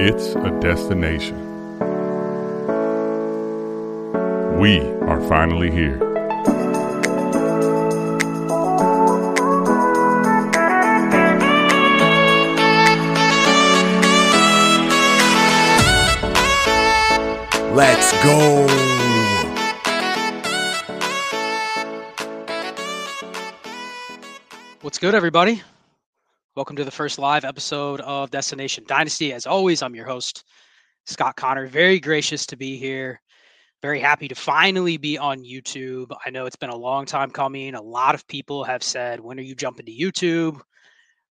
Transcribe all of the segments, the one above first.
It's a destination. We are finally here. Let's go. What's good, everybody? Welcome to the first live episode of Destination Dynasty. As always, I'm your host, Scott Connor. Very gracious to be here. Very happy to finally be on YouTube. I know it's been a long time coming. A lot of people have said, When are you jumping to YouTube?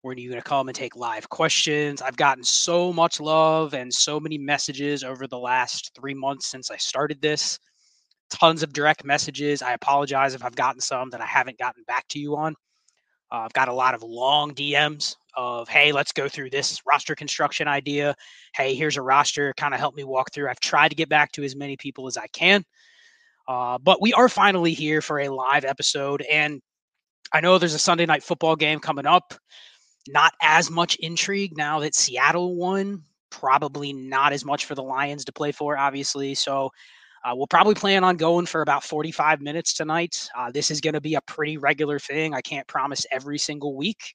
When are you going to come and take live questions? I've gotten so much love and so many messages over the last three months since I started this. Tons of direct messages. I apologize if I've gotten some that I haven't gotten back to you on. Uh, I've got a lot of long DMs of, hey, let's go through this roster construction idea. Hey, here's a roster. Kind of help me walk through. I've tried to get back to as many people as I can. Uh, but we are finally here for a live episode. And I know there's a Sunday night football game coming up not as much intrigue now that Seattle won. Probably not as much for the Lions to play for, obviously. So uh, we'll probably plan on going for about 45 minutes tonight. Uh, this is going to be a pretty regular thing. I can't promise every single week,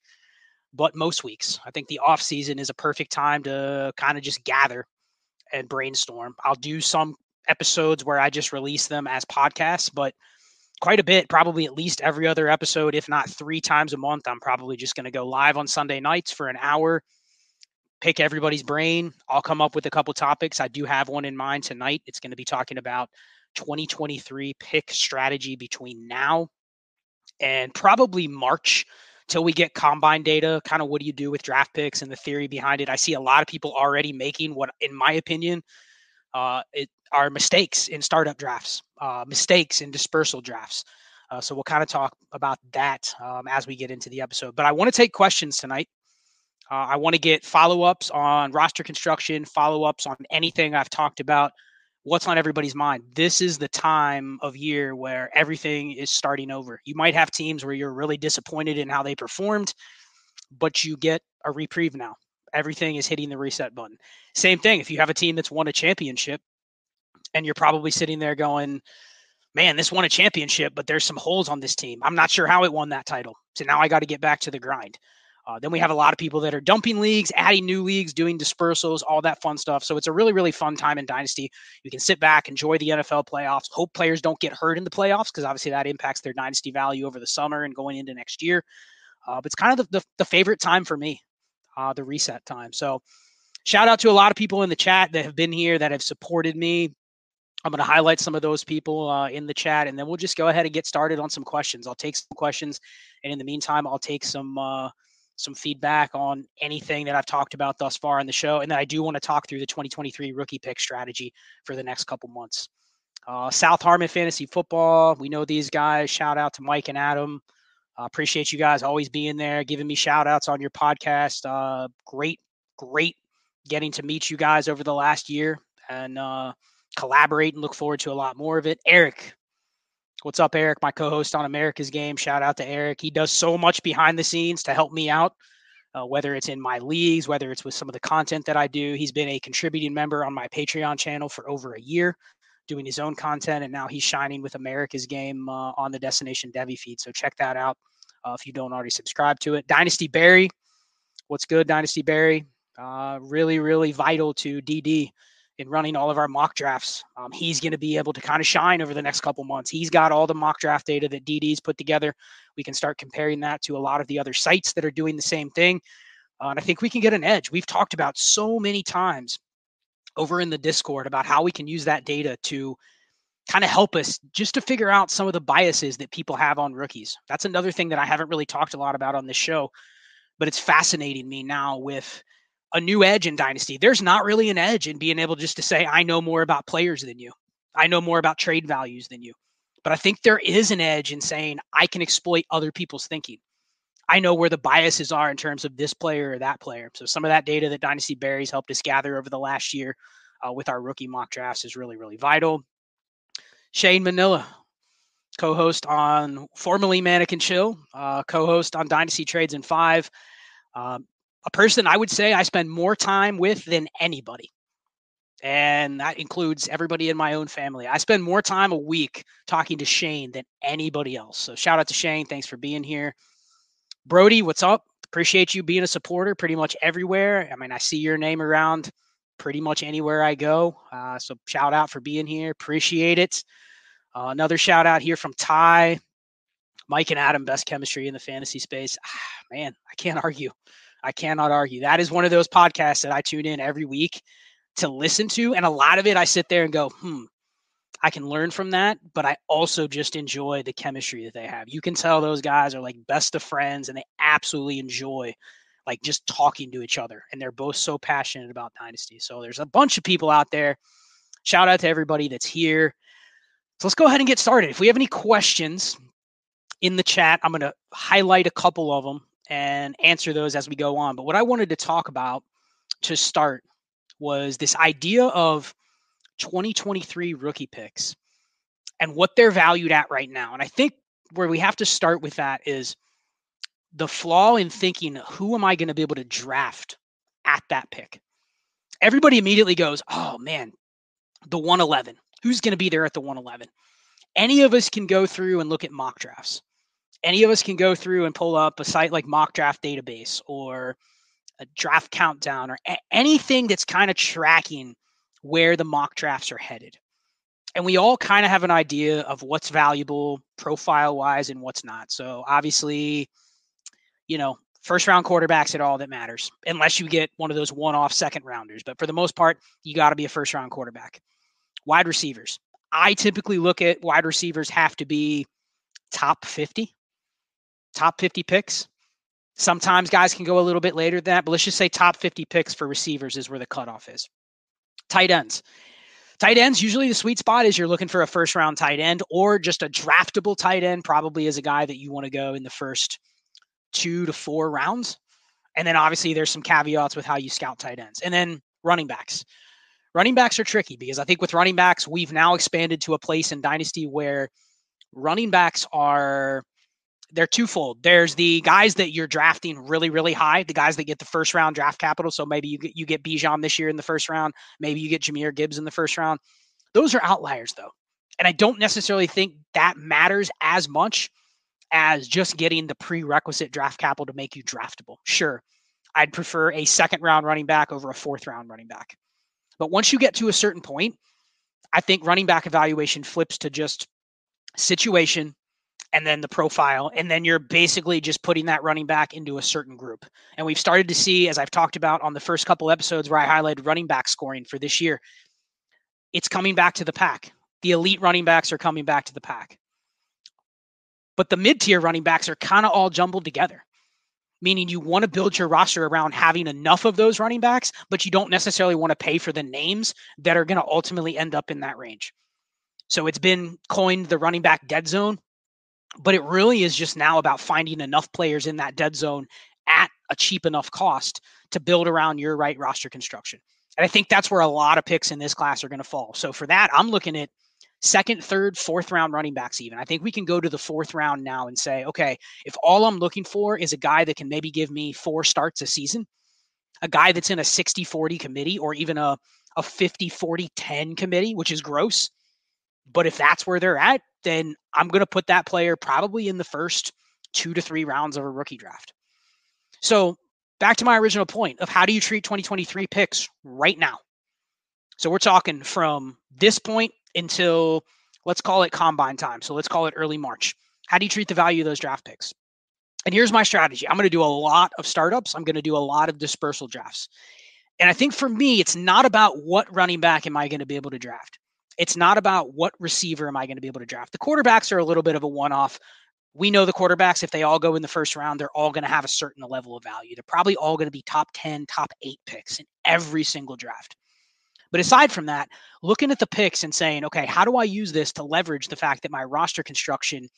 but most weeks. I think the off season is a perfect time to kind of just gather and brainstorm. I'll do some episodes where I just release them as podcasts, but quite a bit, probably at least every other episode, if not three times a month. I'm probably just going to go live on Sunday nights for an hour, pick everybody's brain. I'll come up with a couple topics. I do have one in mind tonight. It's going to be talking about 2023 pick strategy between now and probably March till we get combine data. Kind of what do you do with draft picks and the theory behind it? I see a lot of people already making what, in my opinion, uh, it are mistakes in startup drafts, uh, mistakes in dispersal drafts. Uh, so we'll kind of talk about that um, as we get into the episode. But I want to take questions tonight. Uh, I want to get follow ups on roster construction, follow ups on anything I've talked about. What's on everybody's mind? This is the time of year where everything is starting over. You might have teams where you're really disappointed in how they performed, but you get a reprieve now. Everything is hitting the reset button. Same thing if you have a team that's won a championship and you're probably sitting there going, man, this won a championship, but there's some holes on this team. I'm not sure how it won that title. So now I got to get back to the grind. Uh, then we have a lot of people that are dumping leagues, adding new leagues, doing dispersals, all that fun stuff. So it's a really, really fun time in Dynasty. You can sit back, enjoy the NFL playoffs, hope players don't get hurt in the playoffs because obviously that impacts their Dynasty value over the summer and going into next year. Uh, but it's kind of the, the, the favorite time for me, uh, the reset time. So shout out to a lot of people in the chat that have been here that have supported me I'm going to highlight some of those people uh, in the chat, and then we'll just go ahead and get started on some questions. I'll take some questions, and in the meantime, I'll take some uh, some feedback on anything that I've talked about thus far in the show, and then I do want to talk through the 2023 rookie pick strategy for the next couple months. Uh, South Harmon Fantasy Football, we know these guys. Shout out to Mike and Adam. Uh, appreciate you guys always being there, giving me shout outs on your podcast. Uh, great, great getting to meet you guys over the last year, and uh, collaborate and look forward to a lot more of it. Eric, what's up, Eric? My co-host on America's Game. Shout out to Eric. He does so much behind the scenes to help me out, uh, whether it's in my leagues, whether it's with some of the content that I do. He's been a contributing member on my Patreon channel for over a year, doing his own content, and now he's shining with America's Game uh, on the Destination Devy feed. So check that out uh, if you don't already subscribe to it. Dynasty Barry, what's good, Dynasty Barry? Uh, really, really vital to DD in running all of our mock drafts. Um, he's going to be able to kind of shine over the next couple months. He's got all the mock draft data that DD's put together. We can start comparing that to a lot of the other sites that are doing the same thing. Uh, and I think we can get an edge. We've talked about so many times over in the Discord about how we can use that data to kind of help us just to figure out some of the biases that people have on rookies. That's another thing that I haven't really talked a lot about on this show, but it's fascinating me now with – a new edge in Dynasty. There's not really an edge in being able just to say, I know more about players than you. I know more about trade values than you. But I think there is an edge in saying, I can exploit other people's thinking. I know where the biases are in terms of this player or that player. So some of that data that Dynasty Berries helped us gather over the last year uh, with our rookie mock drafts is really, really vital. Shane Manila, co-host on formerly Mannequin Chill, uh, co-host on Dynasty Trades in Five. Um, a person I would say I spend more time with than anybody. And that includes everybody in my own family. I spend more time a week talking to Shane than anybody else. So shout out to Shane. Thanks for being here. Brody, what's up? Appreciate you being a supporter pretty much everywhere. I mean, I see your name around pretty much anywhere I go. Uh, so shout out for being here. Appreciate it. Uh, another shout out here from Ty, Mike and Adam, best chemistry in the fantasy space. Ah, man, I can't argue. I cannot argue. That is one of those podcasts that I tune in every week to listen to. And a lot of it, I sit there and go, hmm, I can learn from that. But I also just enjoy the chemistry that they have. You can tell those guys are like best of friends and they absolutely enjoy like just talking to each other. And they're both so passionate about Dynasty. So there's a bunch of people out there. Shout out to everybody that's here. So let's go ahead and get started. If we have any questions in the chat, I'm going to highlight a couple of them and answer those as we go on. But what I wanted to talk about to start was this idea of 2023 rookie picks and what they're valued at right now. And I think where we have to start with that is the flaw in thinking who am I going to be able to draft at that pick? Everybody immediately goes, oh man, the 111. Who's going to be there at the 111? Any of us can go through and look at mock drafts any of us can go through and pull up a site like mock draft database or a draft countdown or a- anything that's kind of tracking where the mock drafts are headed. And we all kind of have an idea of what's valuable profile wise and what's not. So obviously, you know, first round quarterbacks at all that matters, unless you get one of those one off second rounders. But for the most part, you got to be a first round quarterback. Wide receivers. I typically look at wide receivers have to be top 50 top 50 picks. Sometimes guys can go a little bit later than that, but let's just say top 50 picks for receivers is where the cutoff is. Tight ends. Tight ends, usually the sweet spot is you're looking for a first round tight end or just a draftable tight end, probably as a guy that you want to go in the first two to four rounds. And then obviously there's some caveats with how you scout tight ends. And then running backs. Running backs are tricky because I think with running backs, we've now expanded to a place in Dynasty where running backs are they're twofold. There's the guys that you're drafting really, really high, the guys that get the first round draft capital. So maybe you get you get Bijan this year in the first round, maybe you get Jahmyr Gibbs in the first round. Those are outliers though. And I don't necessarily think that matters as much as just getting the prerequisite draft capital to make you draftable. Sure, I'd prefer a second round running back over a fourth round running back. But once you get to a certain point, I think running back evaluation flips to just situation, and then the profile. And then you're basically just putting that running back into a certain group. And we've started to see, as I've talked about on the first couple episodes where I highlighted running back scoring for this year, it's coming back to the pack. The elite running backs are coming back to the pack. But the mid tier running backs are kind of all jumbled together, meaning you want to build your roster around having enough of those running backs, but you don't necessarily want to pay for the names that are going to ultimately end up in that range. So it's been coined the running back dead zone but it really is just now about finding enough players in that dead zone at a cheap enough cost to build around your right roster construction. And I think that's where a lot of picks in this class are going to fall. So for that, I'm looking at second, third, fourth round running backs, even. I think we can go to the fourth round now and say, okay, if all I'm looking for is a guy that can maybe give me four starts a season, a guy that's in a 60 40 committee or even a, a 50 40 10 committee, which is gross. But if that's where they're at, then I'm going to put that player probably in the first two to three rounds of a rookie draft. So back to my original point of how do you treat 2023 picks right now? So we're talking from this point until let's call it combine time. So let's call it early March. How do you treat the value of those draft picks? And here's my strategy I'm going to do a lot of startups, I'm going to do a lot of dispersal drafts. And I think for me, it's not about what running back am I going to be able to draft. It's not about what receiver am I going to be able to draft. The quarterbacks are a little bit of a one off. We know the quarterbacks, if they all go in the first round, they're all going to have a certain level of value. They're probably all going to be top 10, top eight picks in every single draft. But aside from that, looking at the picks and saying, okay, how do I use this to leverage the fact that my roster construction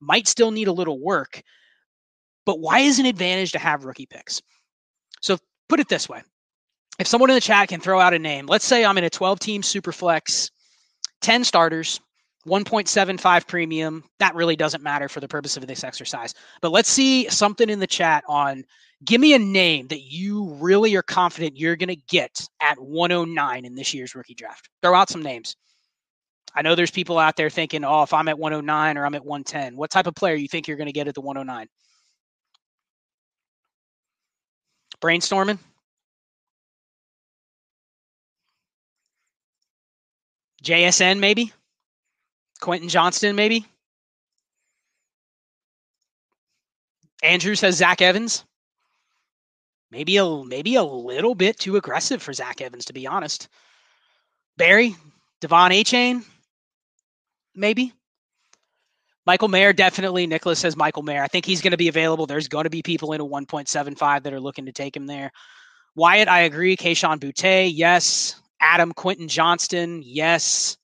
might still need a little work, but why is an advantage to have rookie picks? So put it this way. If someone in the chat can throw out a name, let's say I'm in a 12 team super flex 10 starters, 1.75 premium. That really doesn't matter for the purpose of this exercise. But let's see something in the chat on Give me a name that you really are confident you're going to get at 109 in this year's rookie draft. Throw out some names. I know there's people out there thinking, oh, if I'm at 109 or I'm at 110, what type of player you think you're going to get at the 109? Brainstorming? JSN, maybe? Quentin Johnston, maybe? Andrew says Zach Evans. Maybe a maybe a little bit too aggressive for Zach Evans, to be honest. Barry, De'Von Achane, maybe. Michael Mayer, definitely. Nicholas says Michael Mayer. I think he's going to be available. There's going to be people in a 1.75 that are looking to take him there. Wyatt, I agree. Kayshon Boutte, yes. Adam Quentin Johnston, yes.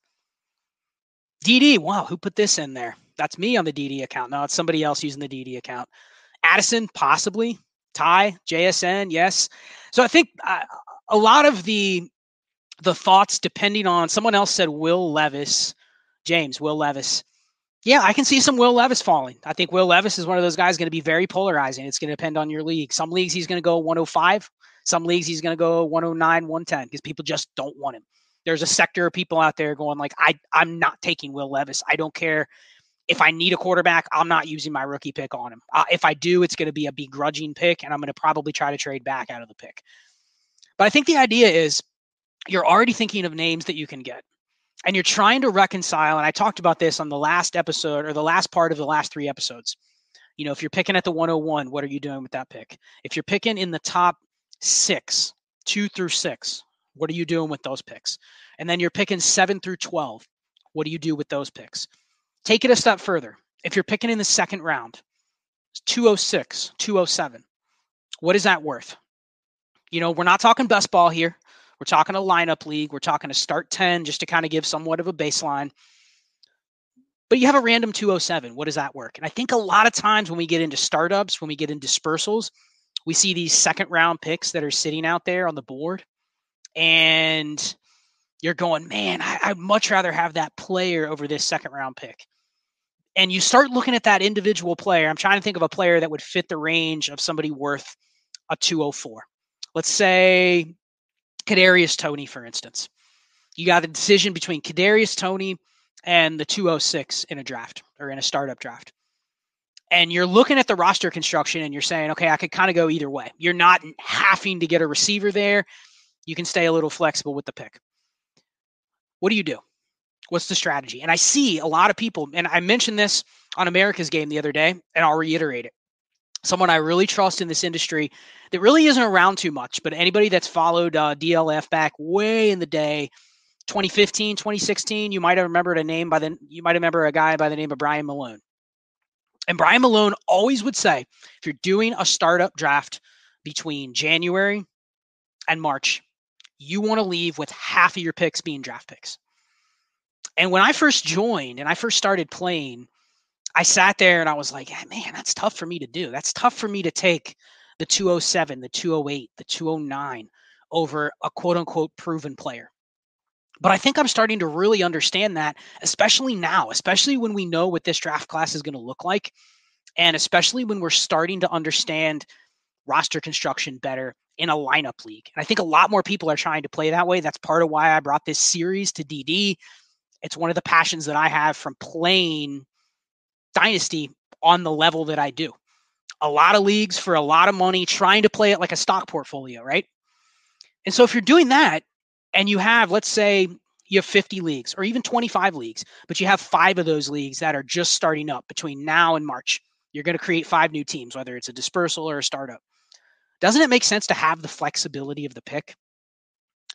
DD, wow, who put this in there? That's me on the DD account. No, it's somebody else using the DD account. Addison, possibly. Ty, JSN, yes. So I think uh, a lot of the the thoughts, depending on someone else said Will Levis, James, Will Levis. Yeah, I can see some Will Levis falling. I think Will Levis is one of those guys going to be very polarizing. It's going to depend on your league. Some leagues he's going to go 105. Some leagues he's going to go 109, 110 because people just don't want him. There's a sector of people out there going like, I, I'm not taking Will Levis. I don't care if I need a quarterback. I'm not using my rookie pick on him. Uh, if I do, it's going to be a begrudging pick, and I'm going to probably try to trade back out of the pick. But I think the idea is you're already thinking of names that you can get and you're trying to reconcile and i talked about this on the last episode or the last part of the last three episodes you know if you're picking at the 101 what are you doing with that pick if you're picking in the top six two through six what are you doing with those picks and then you're picking seven through 12 what do you do with those picks take it a step further if you're picking in the second round 206 207 what is that worth you know we're not talking best ball here we're talking a lineup league. We're talking a start 10 just to kind of give somewhat of a baseline. But you have a random 207. What does that work? And I think a lot of times when we get into startups, when we get into dispersals, we see these second round picks that are sitting out there on the board. And you're going, man, I, would much rather have that player over this second round pick. And you start looking at that individual player. I'm trying to think of a player that would fit the range of somebody worth a 204. Let's say Kadarius Toney, for instance. You got a decision between Kadarius Toney and the 206 in a draft or in a startup draft. And you're looking at the roster construction and you're saying, okay, I could kind of go either way. You're not having to get a receiver there. You can stay a little flexible with the pick. What do you do? What's the strategy? And I see a lot of people, and I mentioned this on America's game the other day, and I'll reiterate it someone I really trust in this industry that really isn't around too much, but anybody that's followed uh, DLF back way in the day, 2015, 2016, you might have remembered a name by the you might remember a guy by the name of Brian Malone. And Brian Malone always would say, if you're doing a startup draft between January and March, you want to leave with half of your picks being draft picks. And when I first joined and I first started playing, I sat there and I was like, ah, man, that's tough for me to do. That's tough for me to take the 207, the 208, the 209 over a quote unquote proven player. But I think I'm starting to really understand that, especially now, especially when we know what this draft class is going to look like. And especially when we're starting to understand roster construction better in a lineup league. And I think a lot more people are trying to play that way. That's part of why I brought this series to DD. It's one of the passions that I have from playing dynasty on the level that I do. A lot of leagues for a lot of money, trying to play it like a stock portfolio, right? And so if you're doing that and you have, let's say, you have 50 leagues or even 25 leagues, but you have five of those leagues that are just starting up between now and March, you're going to create five new teams, whether it's a dispersal or a startup. Doesn't it make sense to have the flexibility of the pick?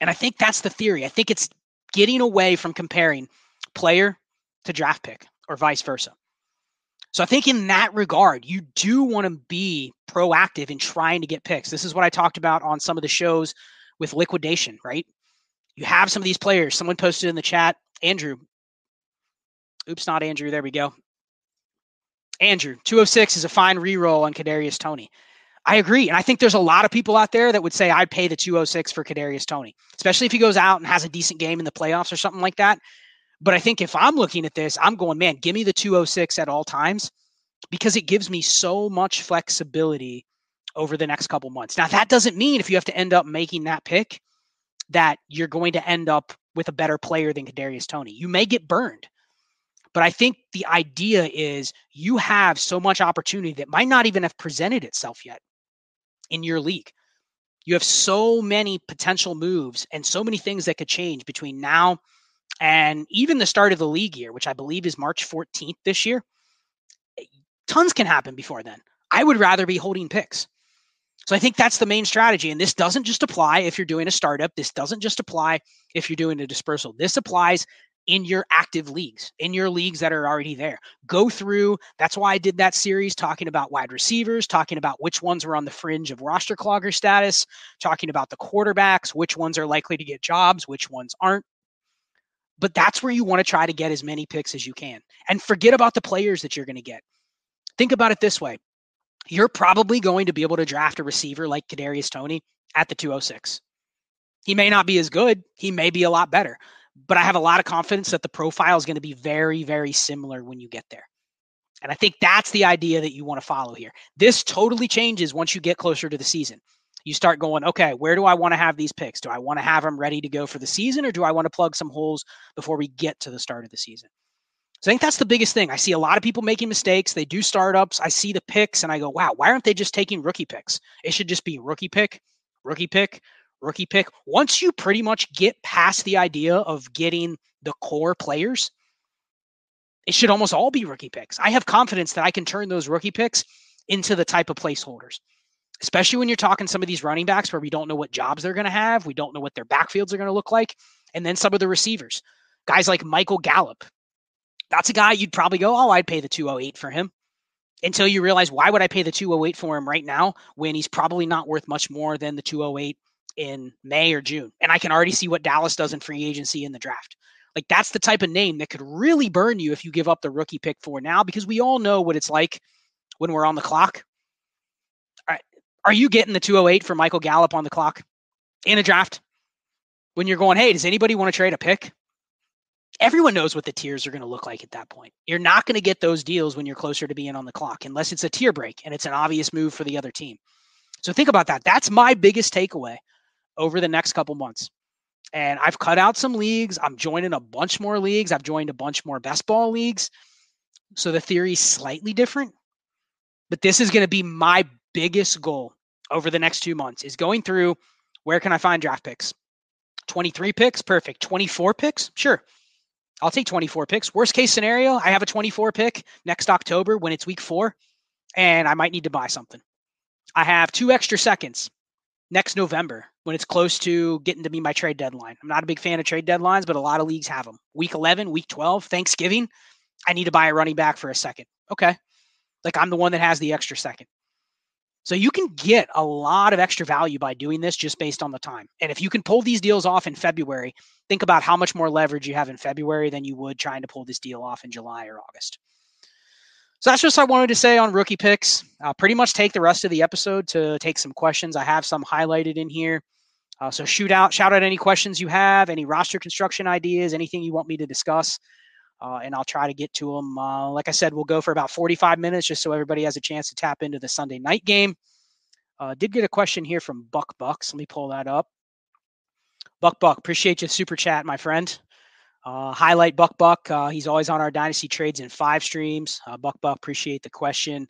And I think that's the theory. I think it's getting away from comparing player to draft pick or vice versa. So I think in that regard, you do want to be proactive in trying to get picks. This is what I talked about on some of the shows with liquidation, right? You have some of these players. Someone posted in the chat, Andrew. Oops, not Andrew. There we go. Andrew, 206 is a fine reroll on Kadarius Toney. I agree. And I think there's a lot of people out there that would say I'd pay the 206 for Kadarius Toney, especially if he goes out and has a decent game in the playoffs or something like that. But I think if I'm looking at this, I'm going, man, give me the 206 at all times because it gives me so much flexibility over the next couple months. Now, that doesn't mean if you have to end up making that pick that you're going to end up with a better player than Kadarius Toney. You may get burned. But I think the idea is you have so much opportunity that might not even have presented itself yet in your league. You have so many potential moves and so many things that could change between now and even the start of the league year, which I believe is March 14th this year. Eh, tons can happen before then. I would rather be holding picks. So I think that's the main strategy. And this doesn't just apply if you're doing a startup. This doesn't just apply if you're doing a dispersal. This applies in your active leagues, in your leagues that are already there. Go through. That's why I did that series talking about wide receivers, talking about which ones were on the fringe of roster clogger status, talking about the quarterbacks, which ones are likely to get jobs, which ones aren't. But that's where you want to try to get as many picks as you can. And forget about the players that you're going to get. Think about it this way. You're probably going to be able to draft a receiver like Kadarius Toney at the 206. He may not be as good. He may be a lot better but I have a lot of confidence that the profile is going to be very, very similar when you get there. And I think that's the idea that you want to follow here. This totally changes once you get closer to the season. You start going, okay, where do I want to have these picks? Do I want to have them ready to go for the season or do I want to plug some holes before we get to the start of the season? So I think that's the biggest thing. I see a lot of people making mistakes. They do startups. I see the picks and I go, wow, why aren't they just taking rookie picks? It should just be rookie pick, rookie pick, rookie pick. Once you pretty much get past the idea of getting the core players, it should almost all be rookie picks. I have confidence that I can turn those rookie picks into the type of placeholders, especially when you're talking some of these running backs where we don't know what jobs they're going to have. We don't know what their backfields are going to look like. And then some of the receivers, guys like Michael Gallup. That's a guy you'd probably go, oh, I'd pay the 208 for him until you realize why would I pay the 208 for him right now when he's probably not worth much more than the 208 in May or June. And I can already see what Dallas does in free agency in the draft. Like that's the type of name that could really burn you if you give up the rookie pick for now, because we all know what it's like when we're on the clock. Are, you getting the 208 for Michael Gallup on the clock in a draft? When you're going, hey, does anybody want to trade a pick? Everyone knows what the tiers are going to look like at that point. You're not going to get those deals when you're closer to being on the clock unless it's a tier break and it's an obvious move for the other team. So think about that. That's my biggest takeaway over the next couple months. And I've cut out some leagues. I'm joining a bunch more leagues. I've joined a bunch more best ball leagues. So the theory is slightly different. But this is going to be my biggest goal over the next two months is going through where can I find draft picks? 23 picks, perfect. 24 picks, sure. I'll take 24 picks. Worst case scenario, I have a 24 pick next October when it's week four, and I might need to buy something. I have two extra seconds next November when it's close to getting to be my trade deadline. I'm not a big fan of trade deadlines, but a lot of leagues have them. Week 11, week 12, Thanksgiving, I need to buy a running back for a second. Okay. Like I'm the one that has the extra second. So you can get a lot of extra value by doing this just based on the time. And if you can pull these deals off in February, think about how much more leverage you have in February than you would trying to pull this deal off in July or August. So that's just I wanted to say on rookie picks. I'll pretty much take the rest of the episode to take some questions. I have some highlighted in here. Uh, so shoot out, shout out any questions you have, any roster construction ideas, anything you want me to discuss, uh, and I'll try to get to them. Uh, like I said, we'll go for about 45 minutes just so everybody has a chance to tap into the Sunday night game. Uh, did get a question here from Buck Bucks. Let me pull that up. Buck Buck, appreciate you super chat, my friend. Uh, highlight Buck Buck. Uh, he's always on our Dynasty Trades in five streams. Uh, Buck Buck, appreciate the question.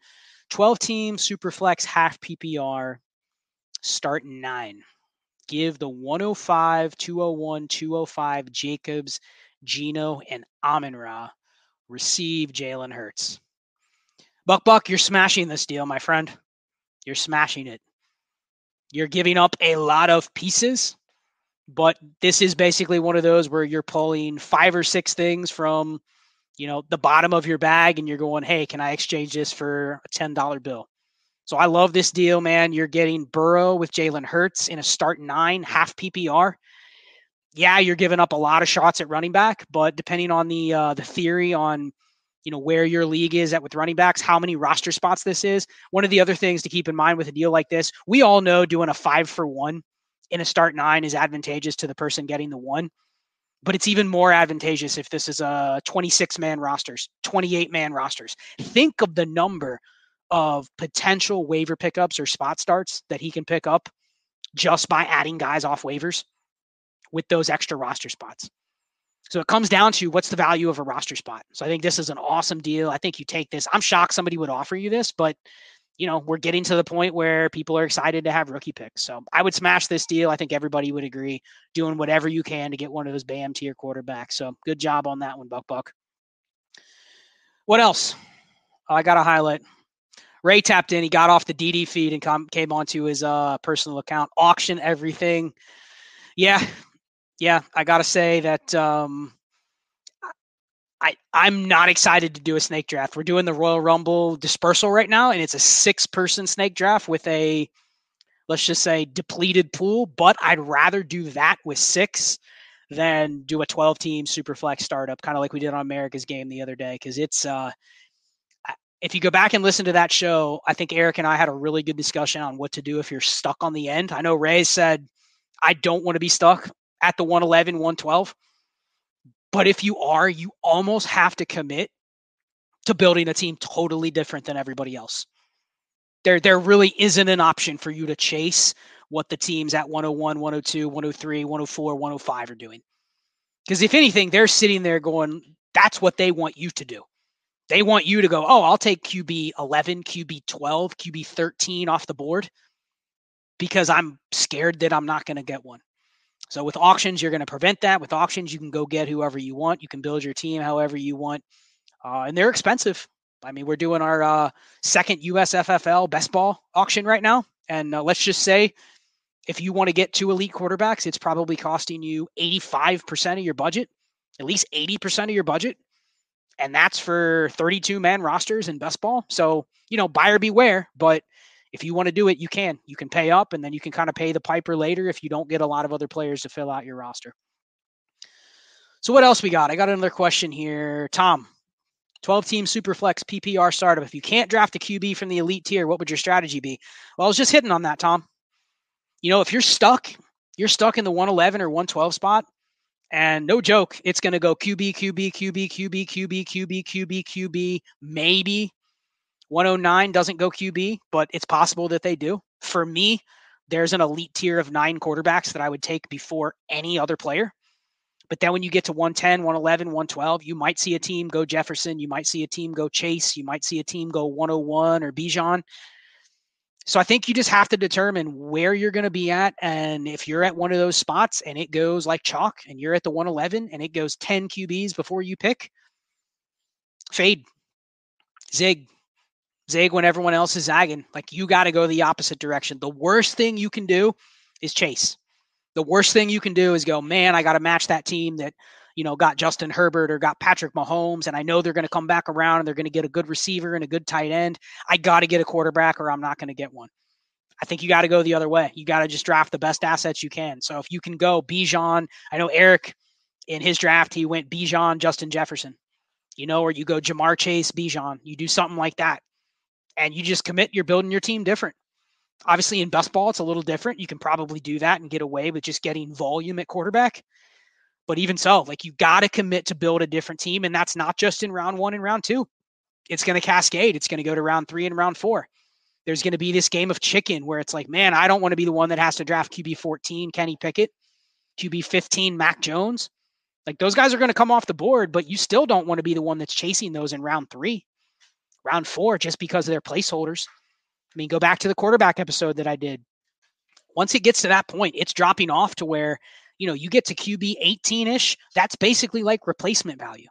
12 team, Superflex, half PPR, start nine. Give the 105, 201, 205 Jacobs, Geno, and Amon Ra. Receive Jalen Hurts. Buck Buck, you're smashing this deal, my friend. You're smashing it. You're giving up a lot of pieces but this is basically one of those where you're pulling five or six things from you know the bottom of your bag and you're going hey can i exchange this for a $10 bill so i love this deal man you're getting burrow with jalen hurts in a start nine half ppr yeah you're giving up a lot of shots at running back but depending on the uh, the theory on you know where your league is at with running backs how many roster spots this is one of the other things to keep in mind with a deal like this we all know doing a five for one in a start nine is advantageous to the person getting the one. But it's even more advantageous if this is a 26 man rosters, 28 man rosters. Think of the number of potential waiver pickups or spot starts that he can pick up just by adding guys off waivers with those extra roster spots. So it comes down to what's the value of a roster spot. So I think this is an awesome deal. I think you take this. I'm shocked somebody would offer you this, but you know, we're getting to the point where people are excited to have rookie picks. So I would smash this deal. I think everybody would agree doing whatever you can to get one of those BAM tier quarterbacks. So good job on that one, Buck Buck. What else? I got a highlight. Ray tapped in. He got off the DD feed and com- came onto his uh, personal account. Auction everything. Yeah, yeah. I gotta say that um, I I'm not excited to do a snake draft. We're doing the Royal Rumble dispersal right now, and it's a six person snake draft with a let's just say depleted pool. But I'd rather do that with six than do a 12 team super flex startup, kind of like we did on America's game the other day, because it's uh if you go back and listen to that show, I think Eric and I had a really good discussion on what to do if you're stuck on the end. I know Ray said, I don't want to be stuck at the 111, 112. But if you are, you almost have to commit to building a team totally different than everybody else. There, there really isn't an option for you to chase what the teams at 101, 102, 103, 104, 105 are doing. Because if anything, they're sitting there going, that's what they want you to do. They want you to go, oh, I'll take QB 11, QB 12, QB 13 off the board because I'm scared that I'm not going to get one. So with auctions, you're going to prevent that. With auctions, you can go get whoever you want. You can build your team however you want, uh, and they're expensive. I mean, we're doing our uh, second USFFL best ball auction right now, and uh, let's just say if you want to get two elite quarterbacks, it's probably costing you 85% of your budget, at least 80% of your budget, and that's for 32 man rosters in best ball. So you know, buyer beware, but if you want to do it, you can. You can pay up and then you can kind of pay the piper later if you don't get a lot of other players to fill out your roster. So what else we got? I got another question here. Tom, 12 team superflex PPR startup. If you can't draft a QB from the elite tier, what would your strategy be? Well, I was just hitting on that, Tom. You know, if you're stuck, you're stuck in the 111 or 112 spot, and no joke, it's going to go QB, QB, QB, QB, QB, QB, QB, QB, maybe 109 doesn't go QB, but it's possible that they do. For me, there's an elite tier of nine quarterbacks that I would take before any other player. But then when you get to 110, 111, 112, you might see a team go Jefferson. You might see a team go Chase. You might see a team go 101 or Bijan. So I think you just have to determine where you're going to be at. And if you're at one of those spots and it goes like chalk and you're at the 111 and it goes 10 QBs before you pick, fade, zig, zig when everyone else is zagging. Like you got to go the opposite direction. The worst thing you can do is chase. The worst thing you can do is go, man, I got to match that team that, you know, got Justin Herbert or got Patrick Mahomes, and I know they're going to come back around and they're going to get a good receiver and a good tight end. I got to get a quarterback or I'm not going to get one. I think you got to go the other way. You got to just draft the best assets you can. So if you can go Bijan, I know Eric in his draft, he went Bijan, Justin Jefferson, you know, or you go Ja'Marr Chase, Bijan. You do something like that and you just commit you're building your team different. Obviously in best ball it's a little different. You can probably do that and get away with just getting volume at quarterback. But even so like you got to commit to build a different team and that's not just in round one and round two. It's going to cascade. It's going to go to round three and round four. There's going to be this game of chicken where it's like man i don't want to be the one that has to draft qb 14 kenny pickett qb 15 mac jones. Like those guys are going to come off the board but you still don't want to be the one that's chasing those in round three round four just because of their placeholders. I mean, go back to the quarterback episode that I did. Once it gets to that point, it's dropping off to where, you know, you get to QB 18 ish. That's basically like replacement value.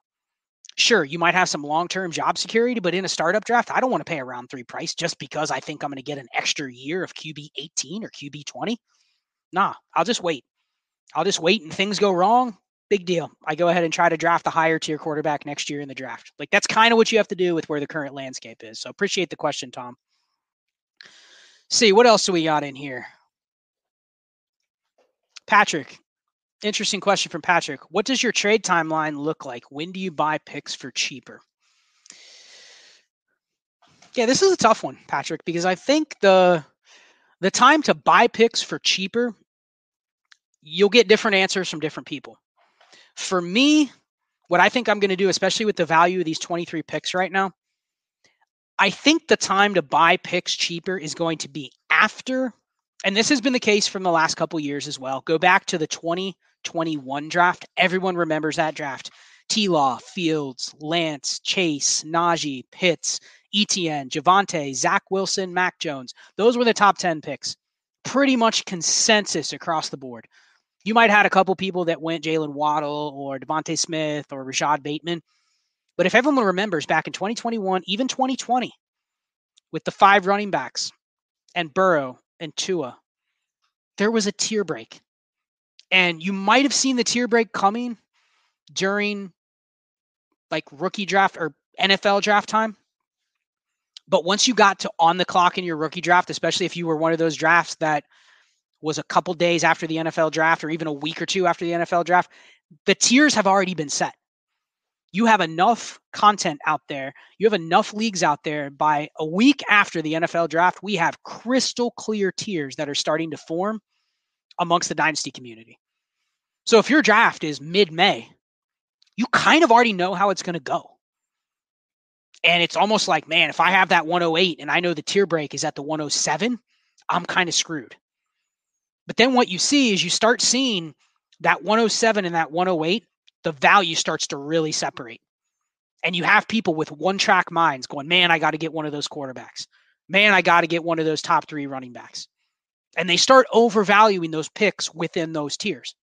Sure, you might have some long term job security, but in a startup draft, I don't want to pay a round three price just because I think I'm going to get an extra year of QB 18 or QB 20. Nah, I'll just wait. I'll just wait and things go wrong big deal. I go ahead and try to draft a higher tier quarterback next year in the draft. Like that's kind of what you have to do with where the current landscape is. So appreciate the question, Tom. See, what else do we got in here? Patrick, interesting question from Patrick. What does your trade timeline look like? When do you buy picks for cheaper? Yeah, this is a tough one, Patrick, because I think the the time to buy picks for cheaper, you'll get different answers from different people. For me, what I think I'm going to do, especially with the value of these 23 picks right now, I think the time to buy picks cheaper is going to be after, and this has been the case from the last couple years as well. Go back to the 2021 draft. Everyone remembers that draft. T Law, Fields, Lance, Chase, Najee, Pitts, Etienne, Javonte, Zach Wilson, Mac Jones. Those were the top 10 picks. Pretty much consensus across the board. You might have had a couple people that went Jalen Waddle or DeVonta Smith or Rashod Bateman. But if everyone remembers back in 2021, even 2020, with the five running backs and Burrow and Tua, there was a tier break. And you might have seen the tier break coming during like rookie draft or NFL draft time. But once you got to on the clock in your rookie draft, especially if you were one of those drafts that was a couple days after the NFL draft or even a week or two after the NFL draft, the tiers have already been set. You have enough content out there. You have enough leagues out there by a week after the NFL draft. We have crystal clear tiers that are starting to form amongst the dynasty community. So if your draft is mid May, you kind of already know how it's going to go. And it's almost like, man, if I have that 108 and I know the tier break is at the 107, I'm kind of screwed. But then what you see is you start seeing that 107 and that 108, the value starts to really separate. And you have people with one track minds going, man, I got to get one of those quarterbacks. Man, I got to get one of those top three running backs. And they start overvaluing those picks within those tiers.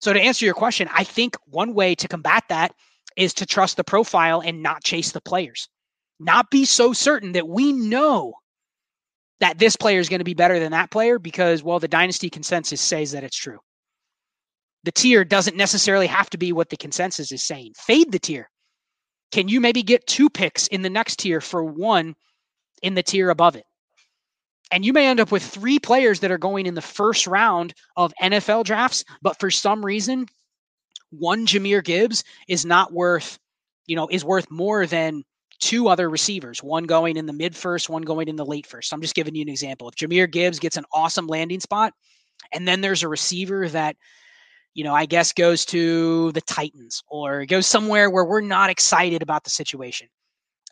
So, to answer your question, I think one way to combat that is to trust the profile and not chase the players. Not be so certain that we know that this player is going to be better than that player because, well, the dynasty consensus says that it's true. The tier doesn't necessarily have to be what the consensus is saying. Fade the tier. Can you maybe get two picks in the next tier for one in the tier above it? And you may end up with three players that are going in the first round of NFL drafts, but for some reason, one Jahmyr Gibbs is not worth, you know, is worth more than two other receivers, one going in the mid first, one going in the late first. I'm just giving you an example. If Jahmyr Gibbs gets an awesome landing spot, and then there's a receiver that, you know, I guess goes to the Titans or goes somewhere where we're not excited about the situation.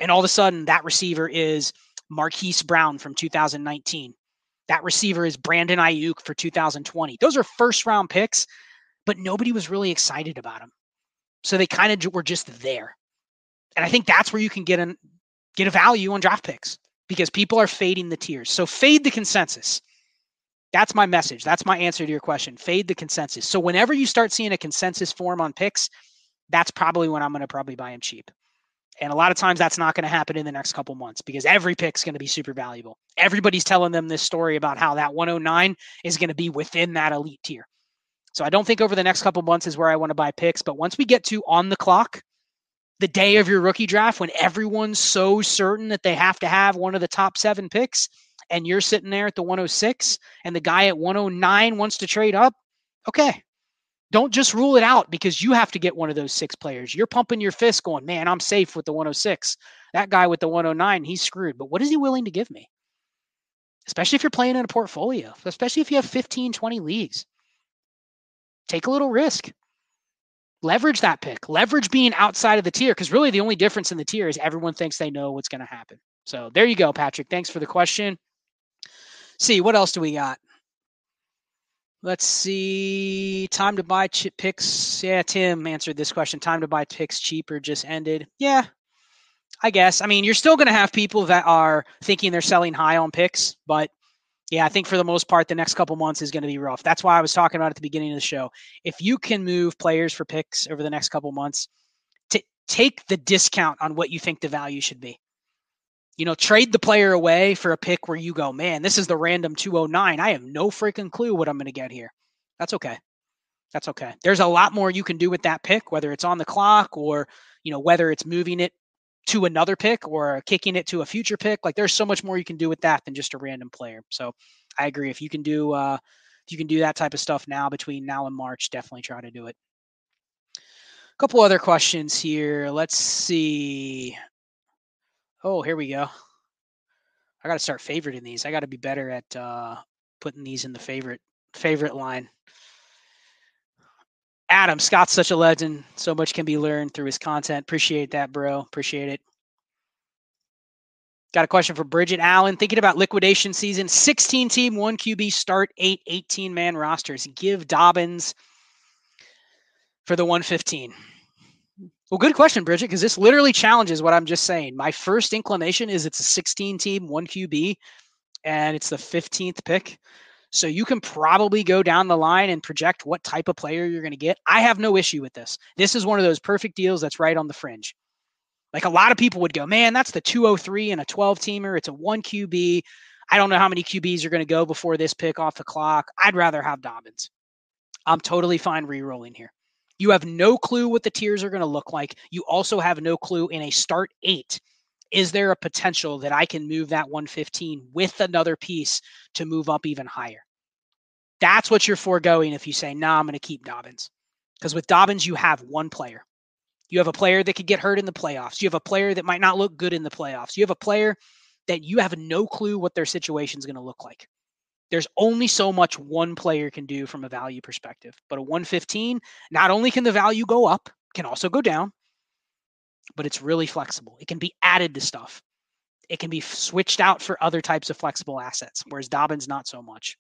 And all of a sudden, that receiver is Marquise Brown from 2019. That receiver is Brandon Aiyuk for 2020. Those are first round picks, but nobody was really excited about them. So they kind of were just there. And I think that's where you can get an get a value on draft picks because people are fading the tiers. So fade the consensus. That's my message. That's my answer to your question. Fade the consensus. So whenever you start seeing a consensus form on picks, that's probably when I'm going to probably buy them cheap. And a lot of times that's not going to happen in the next couple months because every pick's going to be super valuable. Everybody's telling them this story about how that 109 is going to be within that elite tier. So I don't think over the next couple months is where I want to buy picks, but once we get to on the clock, the day of your rookie draft when everyone's so certain that they have to have one of the top seven picks and you're sitting there at the 106 and the guy at 109 wants to trade up, okay. Don't just rule it out because you have to get one of those six players. You're pumping your fist going, man, I'm safe with the 106. That guy with the 109, he's screwed. But what is he willing to give me? Especially if you're playing in a portfolio, especially if you have 15, 20 leagues. Take a little risk leverage that pick, leverage being outside of the tier, because really the only difference in the tier is everyone thinks they know what's going to happen. So there you go, Patrick. Thanks for the question. See, what else do we got? Let's see. Time to buy chip picks. Yeah, Tim answered this question. Time to buy picks cheaper just ended. Yeah, I guess. I mean, you're still going to have people that are thinking they're selling high on picks, but yeah, I think for the most part, the next couple months is going to be rough. That's why I was talking about at the beginning of the show. If you can move players for picks over the next couple months, to take the discount on what you think the value should be. You know, trade the player away for a pick where you go, man, this is the random 209. I have no freaking clue what I'm going to get here. That's okay. That's okay. There's a lot more you can do with that pick, whether it's on the clock or, you know, whether it's moving it to another pick or kicking it to a future pick. Like there's so much more you can do with that than just a random player. So I agree. If you can do uh, if you can do that type of stuff now between now and March, definitely try to do it. A couple other questions here. Let's see. Oh, here we go. I got to start favoriting these. I got to be better at uh, putting these in the favorite favorite line. Adam, Scott's such a legend. So much can be learned through his content. Appreciate that, bro. Appreciate it. Got a question for Bridget Allen. Thinking about liquidation season, 16 team, one QB start, eight 18 man rosters. Give Dobbins for the 115. Well, good question, Bridget, because this literally challenges what I'm just saying. My first inclination is it's a 16 team, one QB, and it's the 15th pick. So you can probably go down the line and project what type of player you're going to get. I have no issue with this. This is one of those perfect deals that's right on the fringe. Like a lot of people would go, man, that's the 203 and a 12 teamer. It's a one QB. I don't know how many QBs are going to go before this pick off the clock. I'd rather have Dobbins. I'm totally fine re rolling here. You have no clue what the tiers are going to look like. You also have no clue in a start eight. Is there a potential that I can move that 115 with another piece to move up even higher? That's what you're foregoing if you say, nah, I'm going to keep Dobbins. Because with Dobbins, you have one player. You have a player that could get hurt in the playoffs. You have a player that might not look good in the playoffs. You have a player that you have no clue what their situation is going to look like. There's only so much one player can do from a value perspective. But a 115, not only can the value go up, can also go down, but it's really flexible. It can be added to stuff. It can be switched out for other types of flexible assets, whereas Dobbins not so much.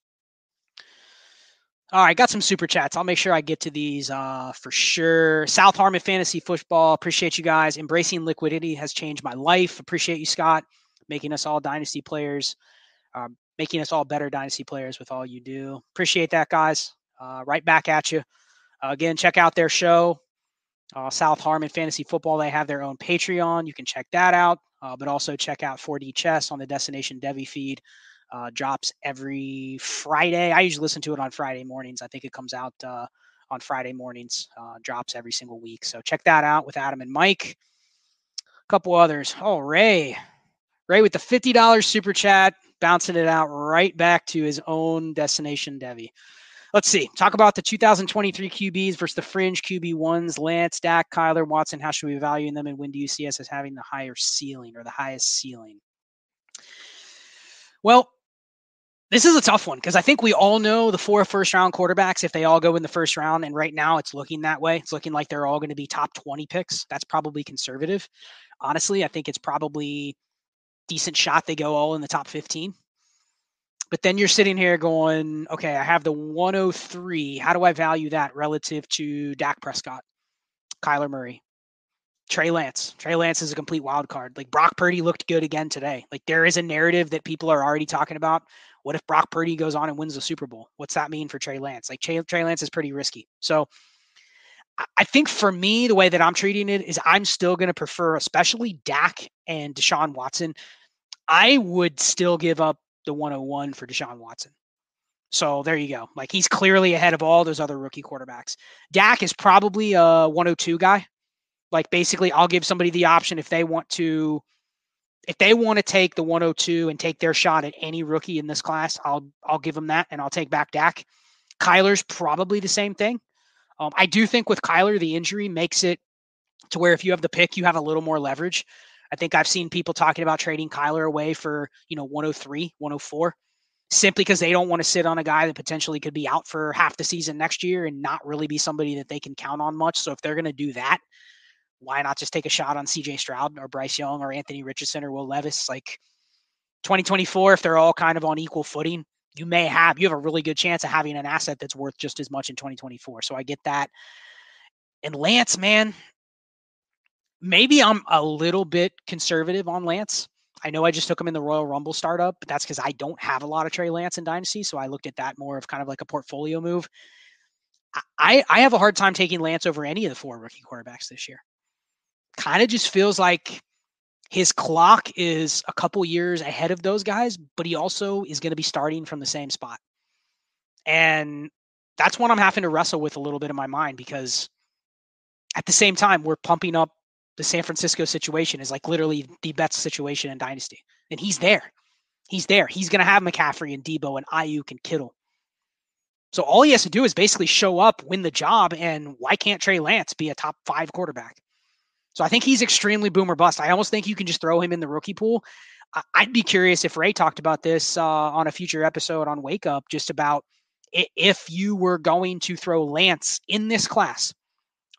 All right, got some super chats. I'll make sure I get to these uh, for sure. South Harmon Fantasy Football. Appreciate you guys. Embracing liquidity has changed my life. Appreciate you, Scott, making us all dynasty players, um, making us all better dynasty players with all you do. Appreciate that, guys. Uh, right back at you. Uh, again, check out their show, uh, South Harmon Fantasy Football. They have their own Patreon. You can check that out, uh, but also check out 4D Chess on the Destination Devy feed uh, drops every Friday. I usually listen to it on Friday mornings. I think it comes out uh, on Friday mornings, uh, drops every single week. So check that out with Adam and Mike. A couple others. Oh, Ray. Ray with the $50 super chat, bouncing it out right back to his own destination, Devy. Let's see. Talk about the 2023 QBs versus the fringe QB ones. Lance, Dak, Kyler, Watson. How should we value them, and when do you see us as having the higher ceiling or the highest ceiling? Well, this is a tough one because I think we all know the four first round quarterbacks, if they all go in the first round, and right now it's looking that way. It's looking like they're all going to be top 20 picks. That's probably conservative. Honestly, I think it's probably decent shot they go all in the top 15. But then you're sitting here going, okay, I have the 103. How do I value that relative to Dak Prescott, Kyler Murray, Trey Lance. Trey Lance is a complete wild card. Like Brock Purdy looked good again today. Like there is a narrative that people are already talking about what if Brock Purdy goes on and wins the Super Bowl? What's that mean for Trey Lance? Like Trey, Trey Lance is pretty risky. So I think for me, the way that I'm treating it is I'm still going to prefer, especially Dak and Deshaun Watson. I would still give up the 101 for Deshaun Watson. So there you go. Like he's clearly ahead of all those other rookie quarterbacks. Dak is probably a 102 guy. Like basically, I'll give somebody the option if they want to if they want to take the 102 and take their shot at any rookie in this class, I'll I'll give them that, and I'll take back Dak. Kyler's probably the same thing. Um, I do think with Kyler, the injury makes it to where if you have the pick, you have a little more leverage. I think I've seen people talking about trading Kyler away for you know 103, 104, simply because they don't want to sit on a guy that potentially could be out for half the season next year and not really be somebody that they can count on much. So if they're going to do that, why not just take a shot on CJ Stroud or Bryce Young or Anthony Richardson or Will Levis? Like 2024, if they're all kind of on equal footing, you may have you have a really good chance of having an asset that's worth just as much in 2024. So I get that. And Lance, man, maybe I'm a little bit conservative on Lance. I know I just took him in the Royal Rumble startup, but that's because I don't have a lot of Trey Lance in Dynasty. So I looked at that more of kind of like a portfolio move. I, I have a hard time taking Lance over any of the four rookie quarterbacks this year kind of just feels like his clock is a couple years ahead of those guys, but he also is going to be starting from the same spot. And that's what I'm having to wrestle with a little bit in my mind because at the same time, we're pumping up the San Francisco situation is like literally the best situation in Dynasty. And he's there. He's there. He's going to have McCaffrey and Deebo and Aiyuk and Kittle. So all he has to do is basically show up, win the job, and why can't Trey Lance be a top five quarterback? So I think he's extremely boomer bust. I almost think you can just throw him in the rookie pool. I'd be curious if Ray talked about this uh, on a future episode on Wake Up, just about if you were going to throw Lance in this class.